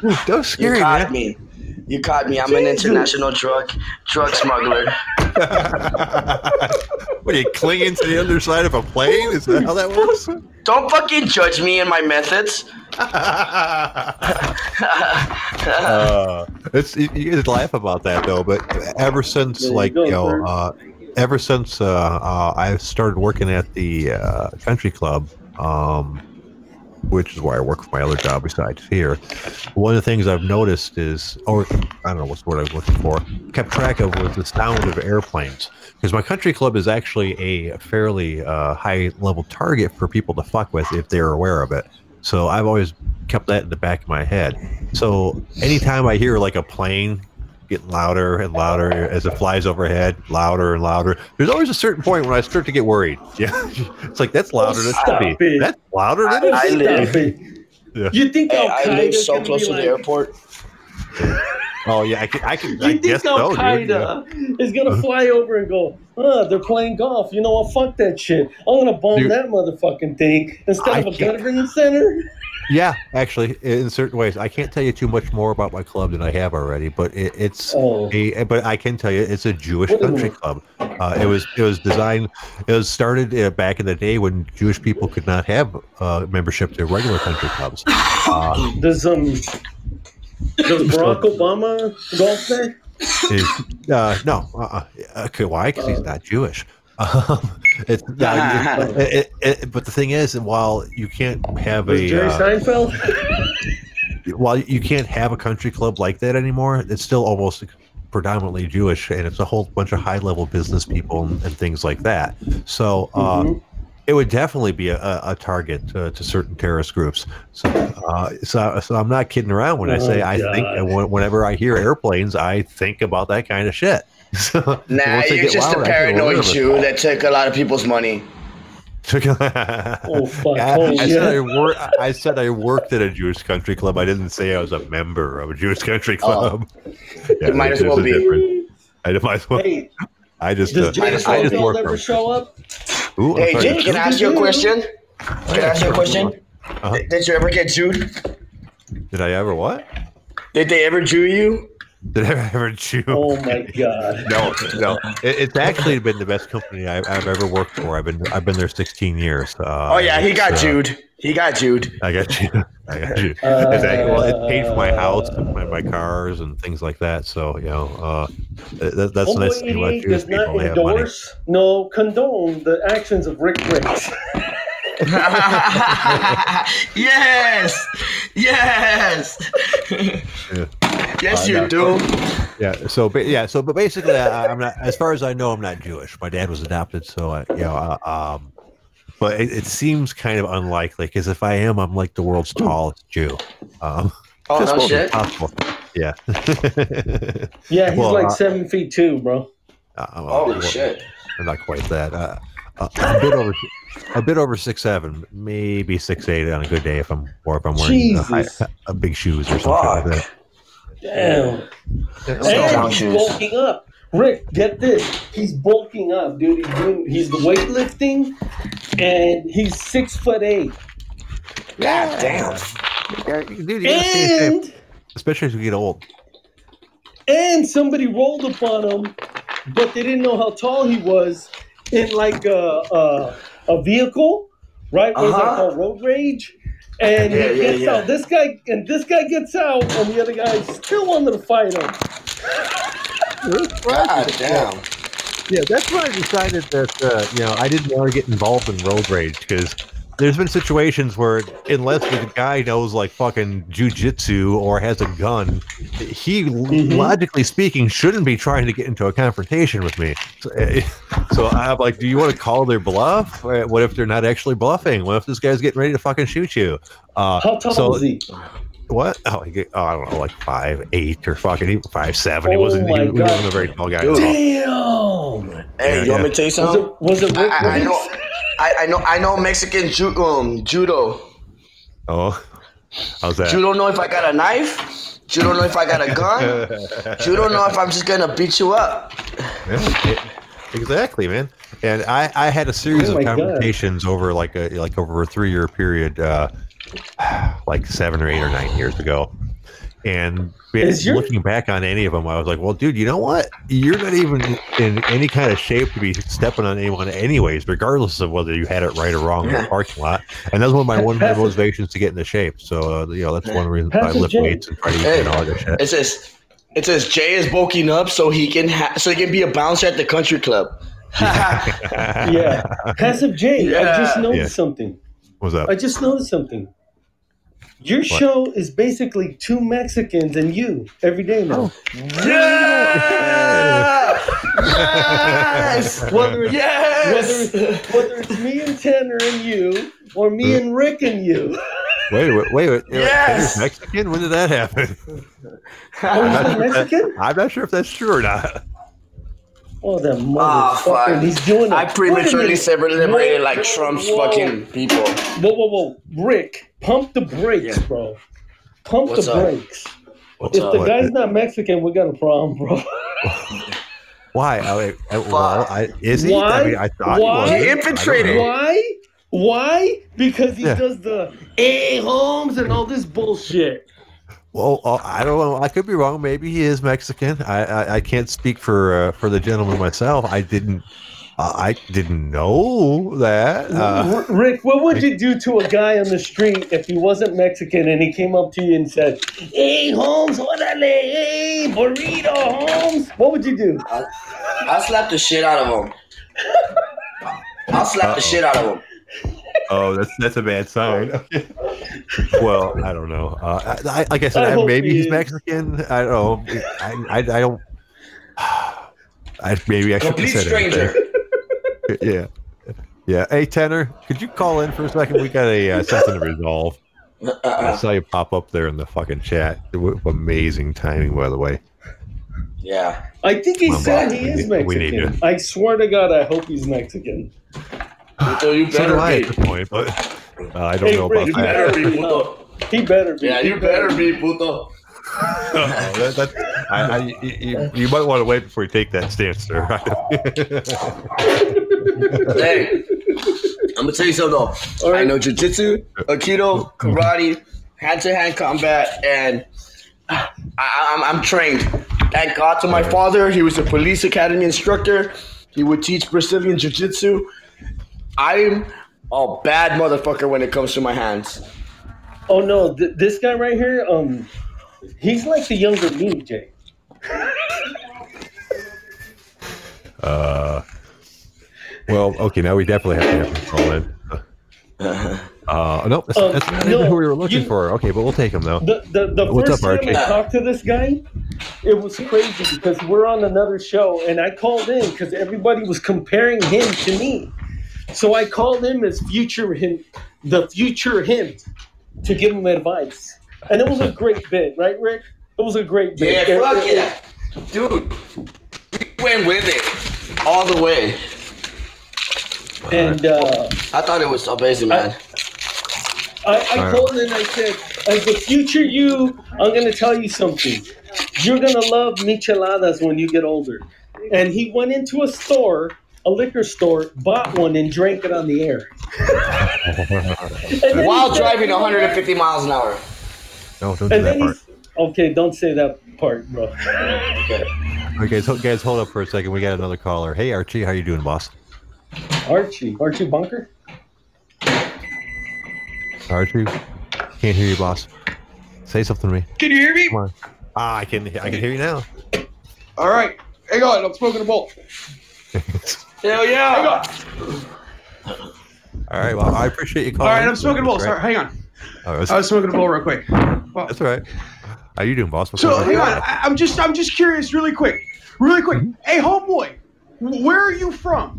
Dude, that was You scary, caught man. me. You caught me. I'm an international drug drug smuggler. what are you clinging to the underside of a plane? Is that how that works? Don't fucking judge me and my methods. uh, it's you, you guys laugh about that though, but ever since There you like go, you know, uh, ever since uh, uh, I started working at the uh, country club, um, which is where I work for my other job besides here. One of the things I've noticed is, or I don't know what's the word I was looking for, kept track of was the sound of airplanes. Because my country club is actually a fairly uh, high level target for people to fuck with if they're aware of it. So I've always kept that in the back of my head. So anytime I hear like a plane getting louder and louder as it flies overhead, louder and louder, there's always a certain point when I start to get worried. Yeah, it's like that's louder than it Stop it. That's louder than it I live- Yeah. You think Hey, Al I Qaeda live so close to the airport. Oh yeah, I can. I, can, I You guess think Al so. Yeah. Is gonna fly over and go, uh, they're playing golf. You know what? Fuck that shit. I'm gonna bomb Dude. that motherfucking thing instead I of a can't- government center. Yeah, actually, in certain ways, I can't tell you too much more about my club than I have already. But it, it's Oh. a, but I can tell you it's a Jewish country club. Uh, it was it was designed it was started uh, back in the day when Jewish people could not have uh, membership to regular country clubs. Uh, Does um does Barack Obama golf there? is- uh, no, uh, uh, okay, why? Because he's not Jewish. Um, it's, not- it- it- it- but the thing is, while you can't have Was a Jerry uh, Seinfeld? while you can't have a country club like that anymore, it's still almost predominantly Jewish, and it's a whole bunch of high level business people and, and things like that. So uh, Mhm. it would definitely be a, a, a target uh, to certain terrorist groups. So, uh, so, so I'm not kidding around when I say Oh, I think God. and whenever I hear airplanes, I think about that kind of shit. So, Nah, you're get just a loud, I get little paranoid. Jew that took a lot of people's money. Oh fuck! I, Oh, I said. I, wor- I said I worked at a Jewish country club. I didn't say I was a member of a Jewish country club. Yeah, It might as well be. difference. I might as well. Hey, I just, does uh, Jerry I just Seinfeld work ever show up? Ooh, Hey, sorry. Jay, can I ask you a question? Can I ask you a question? Uh-huh. Did you ever get Jewed? Did I ever what? Did they ever Jew you? Did I ever chew? Oh my god! No, no. It, it's actually been the best company I, I've ever worked for. I've been I've been there 16 years. Uh, Oh yeah, he got it's, uh, He got Jewed. I got you. I got you. it's actually, well, it paid for my house and my, my cars and things like that. So you know, uh, that, that's nice thing about Jewish does not people. They have money. endorse, no condone the actions of Rick Briggs. yes, yes, yes, Uh, you no. do. Yeah. So, ba- yeah. So, but basically, I, I'm not. As far as I know, I'm not Jewish. My dad was adopted, so I, you know, uh, um, but it, it seems kind of unlikely because if I am, I'm like the world's tallest Jew. Um, Oh no shit. possible. Yeah. Yeah, he's Well, like uh, seven feet two, bro. Uh, I'm- Holy I'm- shit. I'm not quite that. Uh, uh, a bit over, a bit over six seven, maybe six eight on a good day if I'm, or if I'm wearing uh, high, Jesus. uh, big shoes or something like that. Damn. Yeah, And he's bulking up. Rick, get this. He's bulking up, dude. He's doing he's the weightlifting and he's six foot eight. God damn. Yeah, dude, you gotta stay in shape, And especially as we get old. and somebody rolled upon him, but they didn't know how tall he was in like a a, a vehicle, right? What is that Uh-huh. called? Road rage. And Yeah, he yeah, gets yeah. out. This guy and this guy gets out, and the other guy still wanted to fight him. God damn. Yeah, that's when I decided that uh, you know I didn't want to get involved in road rage because there's been situations where unless the guy knows like fucking jujitsu or has a gun, he Mhm. logically speaking shouldn't be trying to get into a confrontation with me. So, eh, so I'm like, do you want to call their bluff? Eh, What if they're not actually bluffing? What if this guy's getting ready to fucking shoot you? Uh, How tall so- is he? what? Oh, he oh, I don't know, like five eight or fucking even five seven. he Oh wasn't. He, he wasn't God. a very tall guy. Dude. at all. Damn. Hey, Yeah, you want me to tell you Was something? it was it I, Rick I, I Briggs? know, I, I know, I know Mexican ju- um, judo. Oh, how's that? You don't know if I got a knife. You don't know if I got a gun. You don't know if I'm just gonna beat you up. Yeah, it- exactly, man. And I, I had a series Oh of my God. conversations over like a like over a three year period, uh, like seven or eight or nine years ago. And Is your- looking back on any of them, I was like, "Well, dude, you know what? You're not even in any kind of shape to be stepping on anyone, anyways, regardless of whether you had it right or wrong in the parking lot." And that's one of my one of my motivations to get into shape. So, uh, you know, that's one of the reasons I lift Jay. weights and try to eat Hey. and all that shit. It says, it says Jay is bulking up so he can ha- so he can be a bouncer at the country club. Yeah. Passive J, I just noticed Yeah. something. What's up? I just noticed something. Your show is basically two Mexicans and you every day now. Oh. Yeah! yes! Whether it's, Yes! whether, it's, whether it's me and Tanner and you, or me and Rick and you. Wait, wait, wait, wait. Yes! Tanner's Mexican? When did that happen? Oh, he's not not sure if that- Mexican? I'm not sure if that's true or not. Oh, that Ah, motherfucker. fuck. he's doing it. I prematurely Wait a celebrated like Whoa, Trump's whoa. fucking people. Whoa, whoa, whoa. Rick, pump the brakes, Yeah. bro. Pump What's the up? brakes. What's If up? the guy's not Mexican, we got a problem, bro. Why? I, I, well, I, is he? Why? I mean, I thought Why? he was. He infiltrated. Why? Why? Because he Yeah. does the A Holmes and all this bullshit. Well, uh, I don't know. I could be wrong. Maybe he is Mexican. I I, I can't speak for uh, for the gentleman myself. I didn't. Uh, I didn't know that. Uh, Rick, what would you do to a guy on the street if he wasn't Mexican and he came up to you and said, Hey Holmes, orale, hey, burrito, Holmes? What would you do? I'll slap the shit out of him. I'll slap Uh-oh. the shit out of him. Oh, that's that's a bad sign. well, I don't know. Uh, I, I, like I said, I I maybe he he's. Mexican. I don't know. I I, I don't. I maybe I shouldn't Complete have said anything. stranger. yeah. Yeah. Hey, Tanner, could you call in for a second? We got a uh, something to resolve. I Uh-uh. saw you pop up there in the fucking chat. Amazing timing, by the way. Yeah. I think he Come said Bob, he is need- we need Mexican. you. I swear to God, I hope he's Mexican. Puto, you So better do I at be. this point, but uh, I don't Hey, know about you that. Better be, puto. He better be. Yeah, you better be, puto. Uh-oh, that, that, I, I, you, you- you might want to wait before you take that stance, sir. Hey, I'm gonna tell you something though. All I right. know jujitsu, aikido, karate, hand-to-hand combat, and I, I'm, I'm trained. Thank God to my father. He was a police academy instructor. He would teach Brazilian jiu-jitsu. I'm a bad motherfucker when it comes to my hands. Oh no, th- this guy right here, um, he's like the younger me, Jay. uh, well, okay, now we definitely have to have him call in. Uh, no, that's, Uh, that's not no, even who we were looking you- for. Okay, but we'll take him though. The the, the What's first up, time I Archie? talked to this guy, it was crazy because we're on another show and I called in because everybody was comparing him to me. So I called him as future him, the future him, to give him advice. And it was a great bit, right, Rick? It was a great bit. Yeah, fuck it- yeah. Dude, we went with it all the way. And uh, I thought it was amazing, man. I, I Alright. called and I said, as the future you, I'm gonna tell you something. You're gonna love micheladas when you get older. And he went into a store, a liquor store, bought one and drank it on the air. While driving 150 miles an hour. No, don't do And that part. okay. Don't say that part, bro. Okay. Okay, so guys, hold up for a second. We got another caller. Hey, Archie, how you doing, boss? Archie, Archie Bunker. Archie, can't hear you, boss. Say something to me. Can you hear me? Come on. Ah, I can. I can hear you now. All right. Hang on. I'm smoking a bowl. Hell Hang yeah. on. All right. Well, I appreciate you calling. All right, I'm smoking a bowl. That's Sorry. Hang on. Oh, that's, I was smoking a bowl real quick. Well, that's all right. How are you doing, boss? What's so hang on. I, I'm just I'm just curious, really quick, really quick. Mm-hmm. Hey, homeboy, where are you from?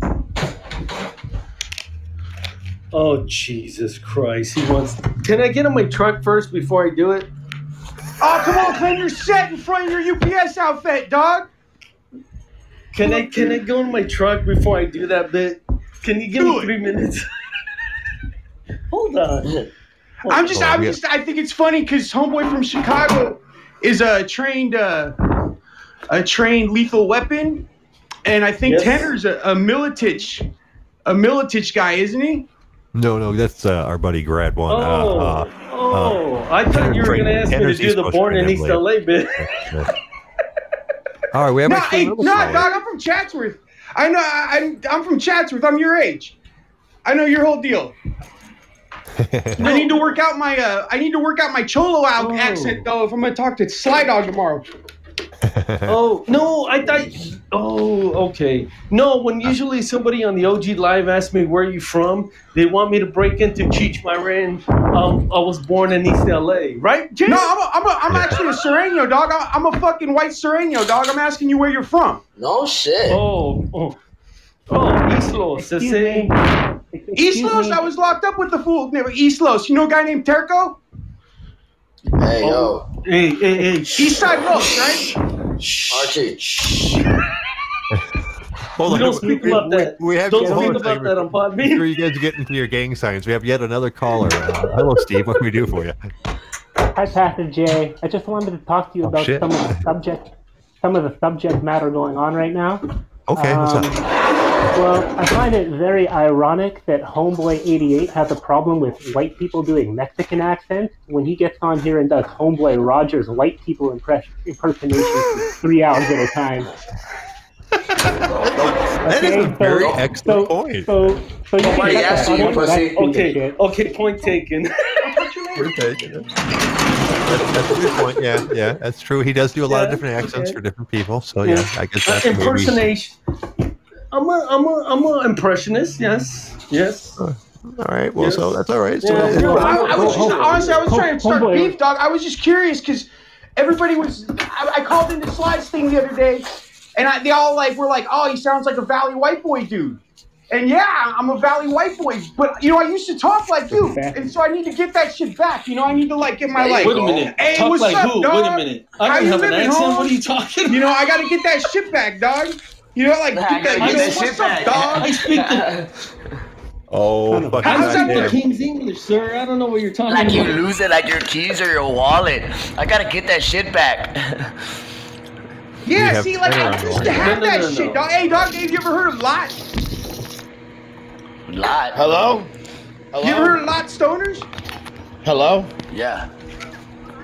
Oh Jesus Christ! He wants. Can I get in my truck first before I do it? Oh, come on, clean your set in front of your UPS outfit, dog. Can I can I go in my truck before I do that bit? Can you give Do me it. three minutes? Hold on. I'm just Oh, I'm yeah. just I think it's funny because homeboy from Chicago is a trained uh, a trained lethal weapon, and I think Yes. Tanner's a, a Miletich a Miletich guy, isn't he? No, no, that's uh, our buddy Grad one. Oh, Uh, uh, oh! I thought you were going to ask me to do East the Coast Born in train East. LA bit. Yeah. All right, we have No, actually hey, another no, dog. I'm from Chatsworth. I know. I, I'm I'm from Chatsworth. I'm your age. I know your whole deal. I need to work out my uh, I need to work out my Cholo out Oh. accent though if I'm gonna talk to Sly Dog tomorrow. oh no! I thought. Oh, okay. No, when usually somebody on the OG Live asks me where you from, they want me to break into Cheech Marin. Um, I was born in East LA, right, Jay? No, I'm a, I'm, a, I'm actually a Sereno dog. I'm, I'm a fucking white Sereno dog. I'm asking you where you're from. No shit. Oh, oh, oh, East Los. ese- East Los. I was locked up with the fool. named East Los. You know a guy named Terco? Hey, yo. Hey, hey, hey! East Side Los, right? Archie. Hold We don't speak about that. We, we have Don't speak on a about second. that on Before Podbean. you guys get into your gang signs, we have yet another caller. Uh, hello, Steve. What can we do for you? Hi, Pastor Jay. I just wanted to talk to you Oh, about shit. some of the subject, some of the subject matter going on right now. Okay, what's Um, up? Well, I find it very ironic that Homeboy88 has a problem with white people doing Mexican accents when he gets on here and does Homeboy Rogers white people impress- impersonations for three hours at a time. That is a Okay, very so- excellent so, point. So, so you Nobody can get asked you, pussy. Okay, okay, point taken. Good take. That's, that's a good point. Yeah, yeah, that's true. He does do a lot of different accents okay. for different people. So yeah, I guess Uh, that's maybe- impersonation. I'm a, I'm a, I'm a impressionist. Yes, yes. All right. Well, Yes. so that's all right. So Yeah, No, I, I was just, honestly, I was trying to start hold- beef, dog. I was just curious because everybody was. I, I called into Slide's thing the other day, and I, they all like were like, "Oh, he sounds like a Valley white boy dude." And yeah, I'm a Valley white boy, but you know, I used to talk like you, and so I need to get that shit back. You know, I need to like get my like. Wait a minute. Hey, Talk what's like up, who? dog? Wait a minute. I How don't have an accent. home? What are you talking? You know, I got to get that shit back, dog. You know, like I get that, you get know, that what's shit up, back. dog? I speak the, oh, fucking How's that I goddamn. speak King's English, sir. I don't know what you're talking about. Like you about. lose it like your keys or your wallet. I gotta get that shit back. Yeah, see, like I used to have No, no, that no, no. shit, dog. Hey, dog, have you ever heard of Lot? Lot. Hello? Hello? You ever heard of Lot Stoners? Hello? Yeah.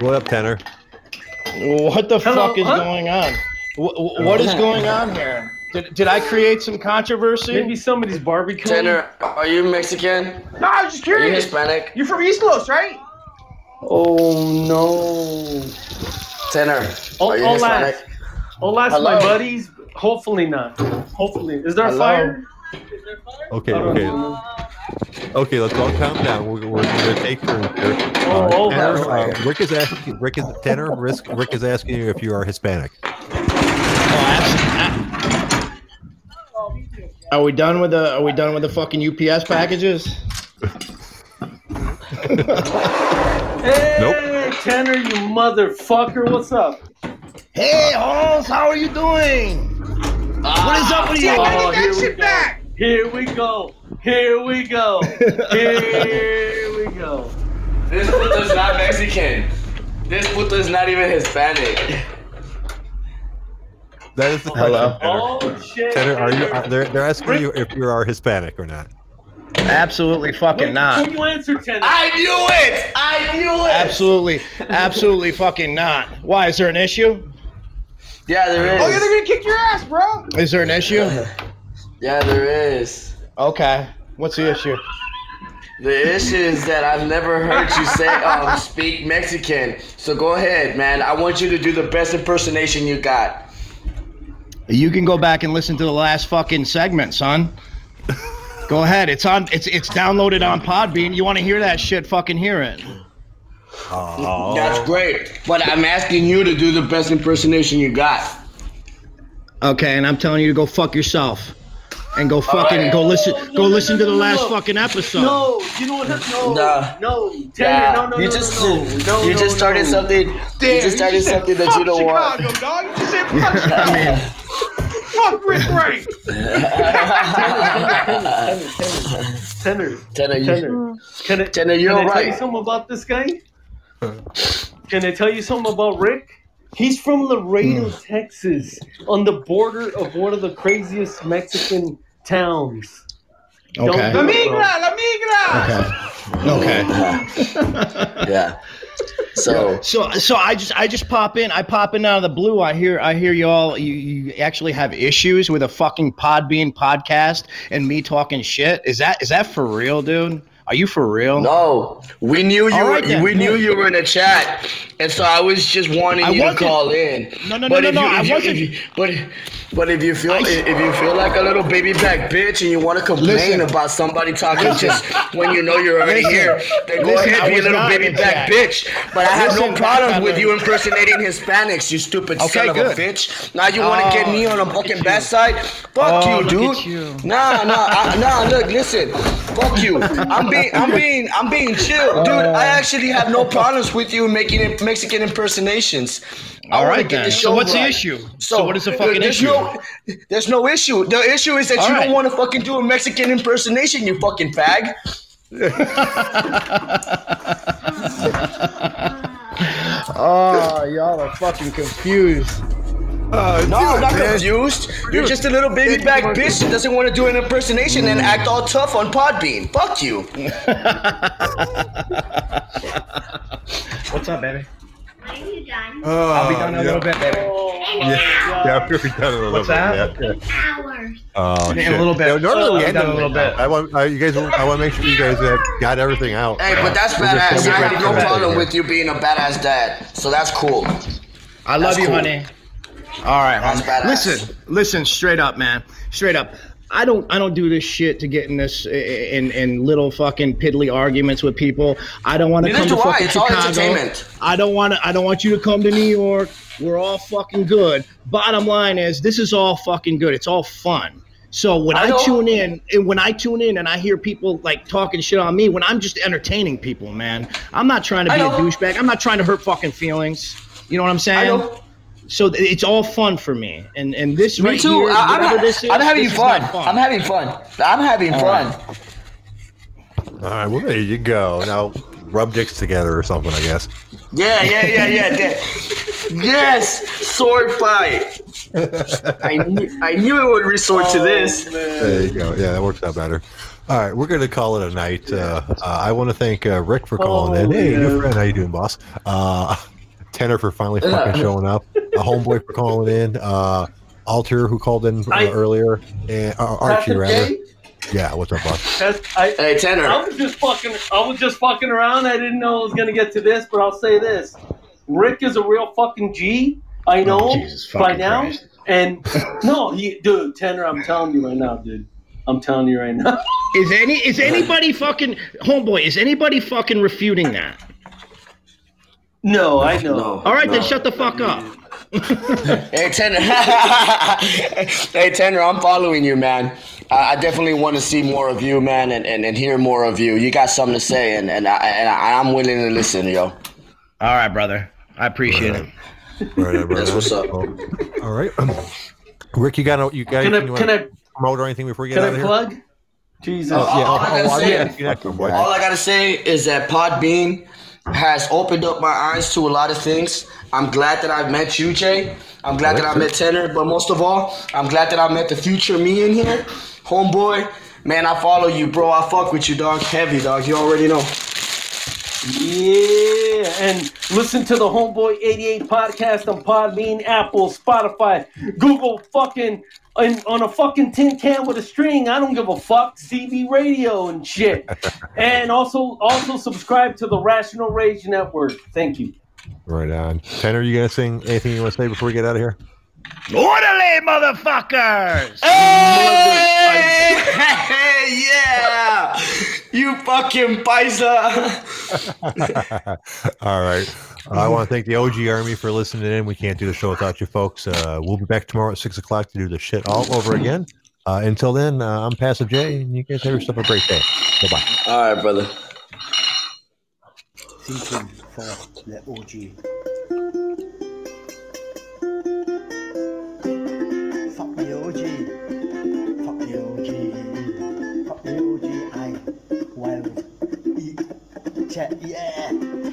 What up, Tanner? What the Hello, fuck is huh? going on? Wh- wh- what is going on here? Did, did I create some controversy? Maybe somebody's barbecue. Tanner, are you Mexican? No, I was just Are you curious. Hispanic? You're from East Los, right? Oh no. Tanner, Oh, are you oh, Hispanic? last. Hello? my buddies. Hopefully not. Hopefully. Is there a Hello? fire? Okay, I don't okay, know. okay. Let's all calm down. We're, we're gonna take turns here. Oh, oh, Tanner, uh, Rick is asking. Rick is Tanner. Rick, Rick is asking you if you are Hispanic. Oh, abs- a- Are we done with the Are we done with the fucking UPS packages? Hey, Tanner, you motherfucker. What's up? Hey, Holmes, how are you doing? what is up with you? Oh, get here that we shit go. back. Here we go. Here we go. Here we go. This puto's not Mexican. This puto's not even Hispanic. That is the question. Hello? Tanner. Oh shit. Tanner, are you? Are, they're they're asking you if you are Hispanic or not. Absolutely fucking Wait, not. Can you answer, Tanner? I knew it! I knew it! Absolutely, absolutely fucking not. Why? Is there an issue? Yeah, there is. Oh, yeah, they're gonna kick your ass, bro. Is there an issue? Yeah, there is. Okay. What's the issue? The issue is that I've never heard you say um speak Mexican. So go ahead, man. I want you to do the best impersonation you got. You can go back and listen to the last fucking segment, son. Go ahead. It's on. It's it's downloaded on Podbean. You want to hear that shit? Fucking hear it. Oh, That's great. But I'm asking you to do the best impersonation you got. Okay, and I'm telling you to go fuck yourself, and go fucking go listen. no, Go no, listen no, to the no, last no. fucking episode. No, you know what? No, Nah. no, Tanner, Yeah. no, no, you no, just no, no, no, you no, just started no. something. Damn, you just started said, something that you don't want. Chicago, dog. You said fuck Chicago. Fuck Rick Wright. Tanner, Tanner, you, Tanner, can I, Tanner, you're can I tell you right. something about this guy? Can I tell you something about Rick? He's from Laredo, Hmm. Texas, on the border of one of the craziest Mexican towns. Don't Okay. do La it, bro. migra, la migra. Okay. yeah. So So so I just I just pop in. I pop in out of the blue. I hear I hear y'all. You you actually have issues with a fucking Podbean podcast and me talking shit. Is that is that for real, dude? Are you for real? no, we knew you All were. then. we knew you were in the chat, and so I was just wanting I you to wasn't. call in. No, no, no, but no, no, you, I you- wasn't. you- but but if you feel I- if you feel like a little baby back bitch and you want to complain Listen. about somebody talking just when you know you're already Listen. here, then go Listen, ahead, be a little baby back chat. bitch. But I have no problem with you impersonating Hispanics, you stupid Okay, son of a bitch. Now you want to get Oh, me on a fucking bad side? Fuck Oh, you, dude. you. Nah, nah, I, nah. Look, listen. Fuck you. I'm being, I'm being, I'm being chill, dude. I uh. actually have no problems with you making it- Mexican impersonations. All right, All get then. the So show what's the right. issue? So what is the fucking there's issue? No, there's no issue. The issue is that All you right. don't want to fucking do a Mexican impersonation, you fucking fag. Oh, y'all are fucking confused. Uh, No, I'm not man. confused. You're just a little baby back bitch that doesn't want to do an impersonation and act all tough on Podbean. Fuck you. What's up, baby? Are you done? Oh, I'll be done in a little bit, baby. Yeah, yeah, we'll be done in a little What's bit. that? Yeah. Hours. Oh, In a shit. little bit. Yeah, normally we end be done in in a little bit. I want uh, you guys. I want to make sure you guys have got everything out. Hey, but that's We're badass. I have no problem with you being a badass dad. So that's cool. I love That's you, cool. honey. All right, homie. Listen, listen, straight up, man. Straight up. I don't I don't do this shit to get in this in in little fucking piddly arguments with people. I don't want to come to I. fucking It's Chicago. I don't want to I don't want you to come to New York. We're all fucking good. Bottom line is this is all fucking good. It's all fun. So when I I, tune in, and when I tune in and I hear people like talking shit on me, when I'm just entertaining people, man, I'm not trying to be a douchebag. I'm not trying to hurt fucking feelings. You know what I'm saying? I know. So it's all fun for me, and and this Me right too. here, I, I'm, ha- this is, I'm having this is fun. I'm having fun. I'm having fun. All right, well there you go. Now rub dicks together or something, I guess. Yeah, yeah, yeah, yeah. that- yes, sword fight. I knew, I knew it would resort to this. There you go. Yeah, that works out better. All right, we're going to call it a night. Uh, uh, I want to thank uh, Rick for calling in. Oh, Hey, yeah. new friend, how you doing, boss? Tanner for finally fucking showing up. A homeboy for calling in. Uh, Alter who called in uh, I- earlier, and uh, Archie Pastor rather. Jay, Yeah, what's up, boss? that's- I, Hey, I Tanner. was just fucking. I was just fucking around. I didn't know I was gonna get to this, but I'll say this: Rick is a real fucking G. I know Oh, Jesus by now. Christ. And no, he, dude, Tanner, I'm telling you right now, dude. I'm telling you right now. Is any is anybody fucking homeboy? Is anybody fucking refuting that? No, I know. No. All right, then shut the fuck up. Hey, Tanner. hey, Tanner, I'm following you, man. I, I definitely want to see more of you, man, and, and, and hear more of you. You got something to say, and, and, I, and I, I'm willing to listen, yo. All right, brother. I appreciate it. Right, right, That's what's up. All right, um, Rick, you got you got Can I anything you can I promote or anything before we get can out I of here? plug? Jesus. Oh, yeah. All I gotta oh, say- yeah, yeah, come on. All I gotta say is that Podbean has opened up my eyes to a lot of things. I'm glad that I've met you, Jay. I'm glad that I met Tanner, but most of all, I'm glad that I met the future me in here. Homeboy, man, I follow you, bro. I fuck with you, dog. Heavy, dog. You already know. Yeah, and listen to the Homeboy 88 podcast on Podbean, Apple, Spotify, Google, fucking, and on a fucking tin can with a string. I don't give a fuck. CB Radio and shit. and also, also subscribe to the Rational Rage Network. Thank you. Right on. Tanner, you gonna sing anything you want to say before we get out of here? Orderly, motherfuckers! Hey, hey, yeah! You fucking paisa! All right. Uh, I want to thank the OG Army for listening in. We can't do the show without you folks. Uh, we'll be back tomorrow at 6 o'clock to do the shit all over again. Uh, until then, uh, I'm Passive J, and you guys have yourself a great day. Bye-bye. All right, brother. Thinking for the OG. The OG. The OG. The OG. I wild. Yeah.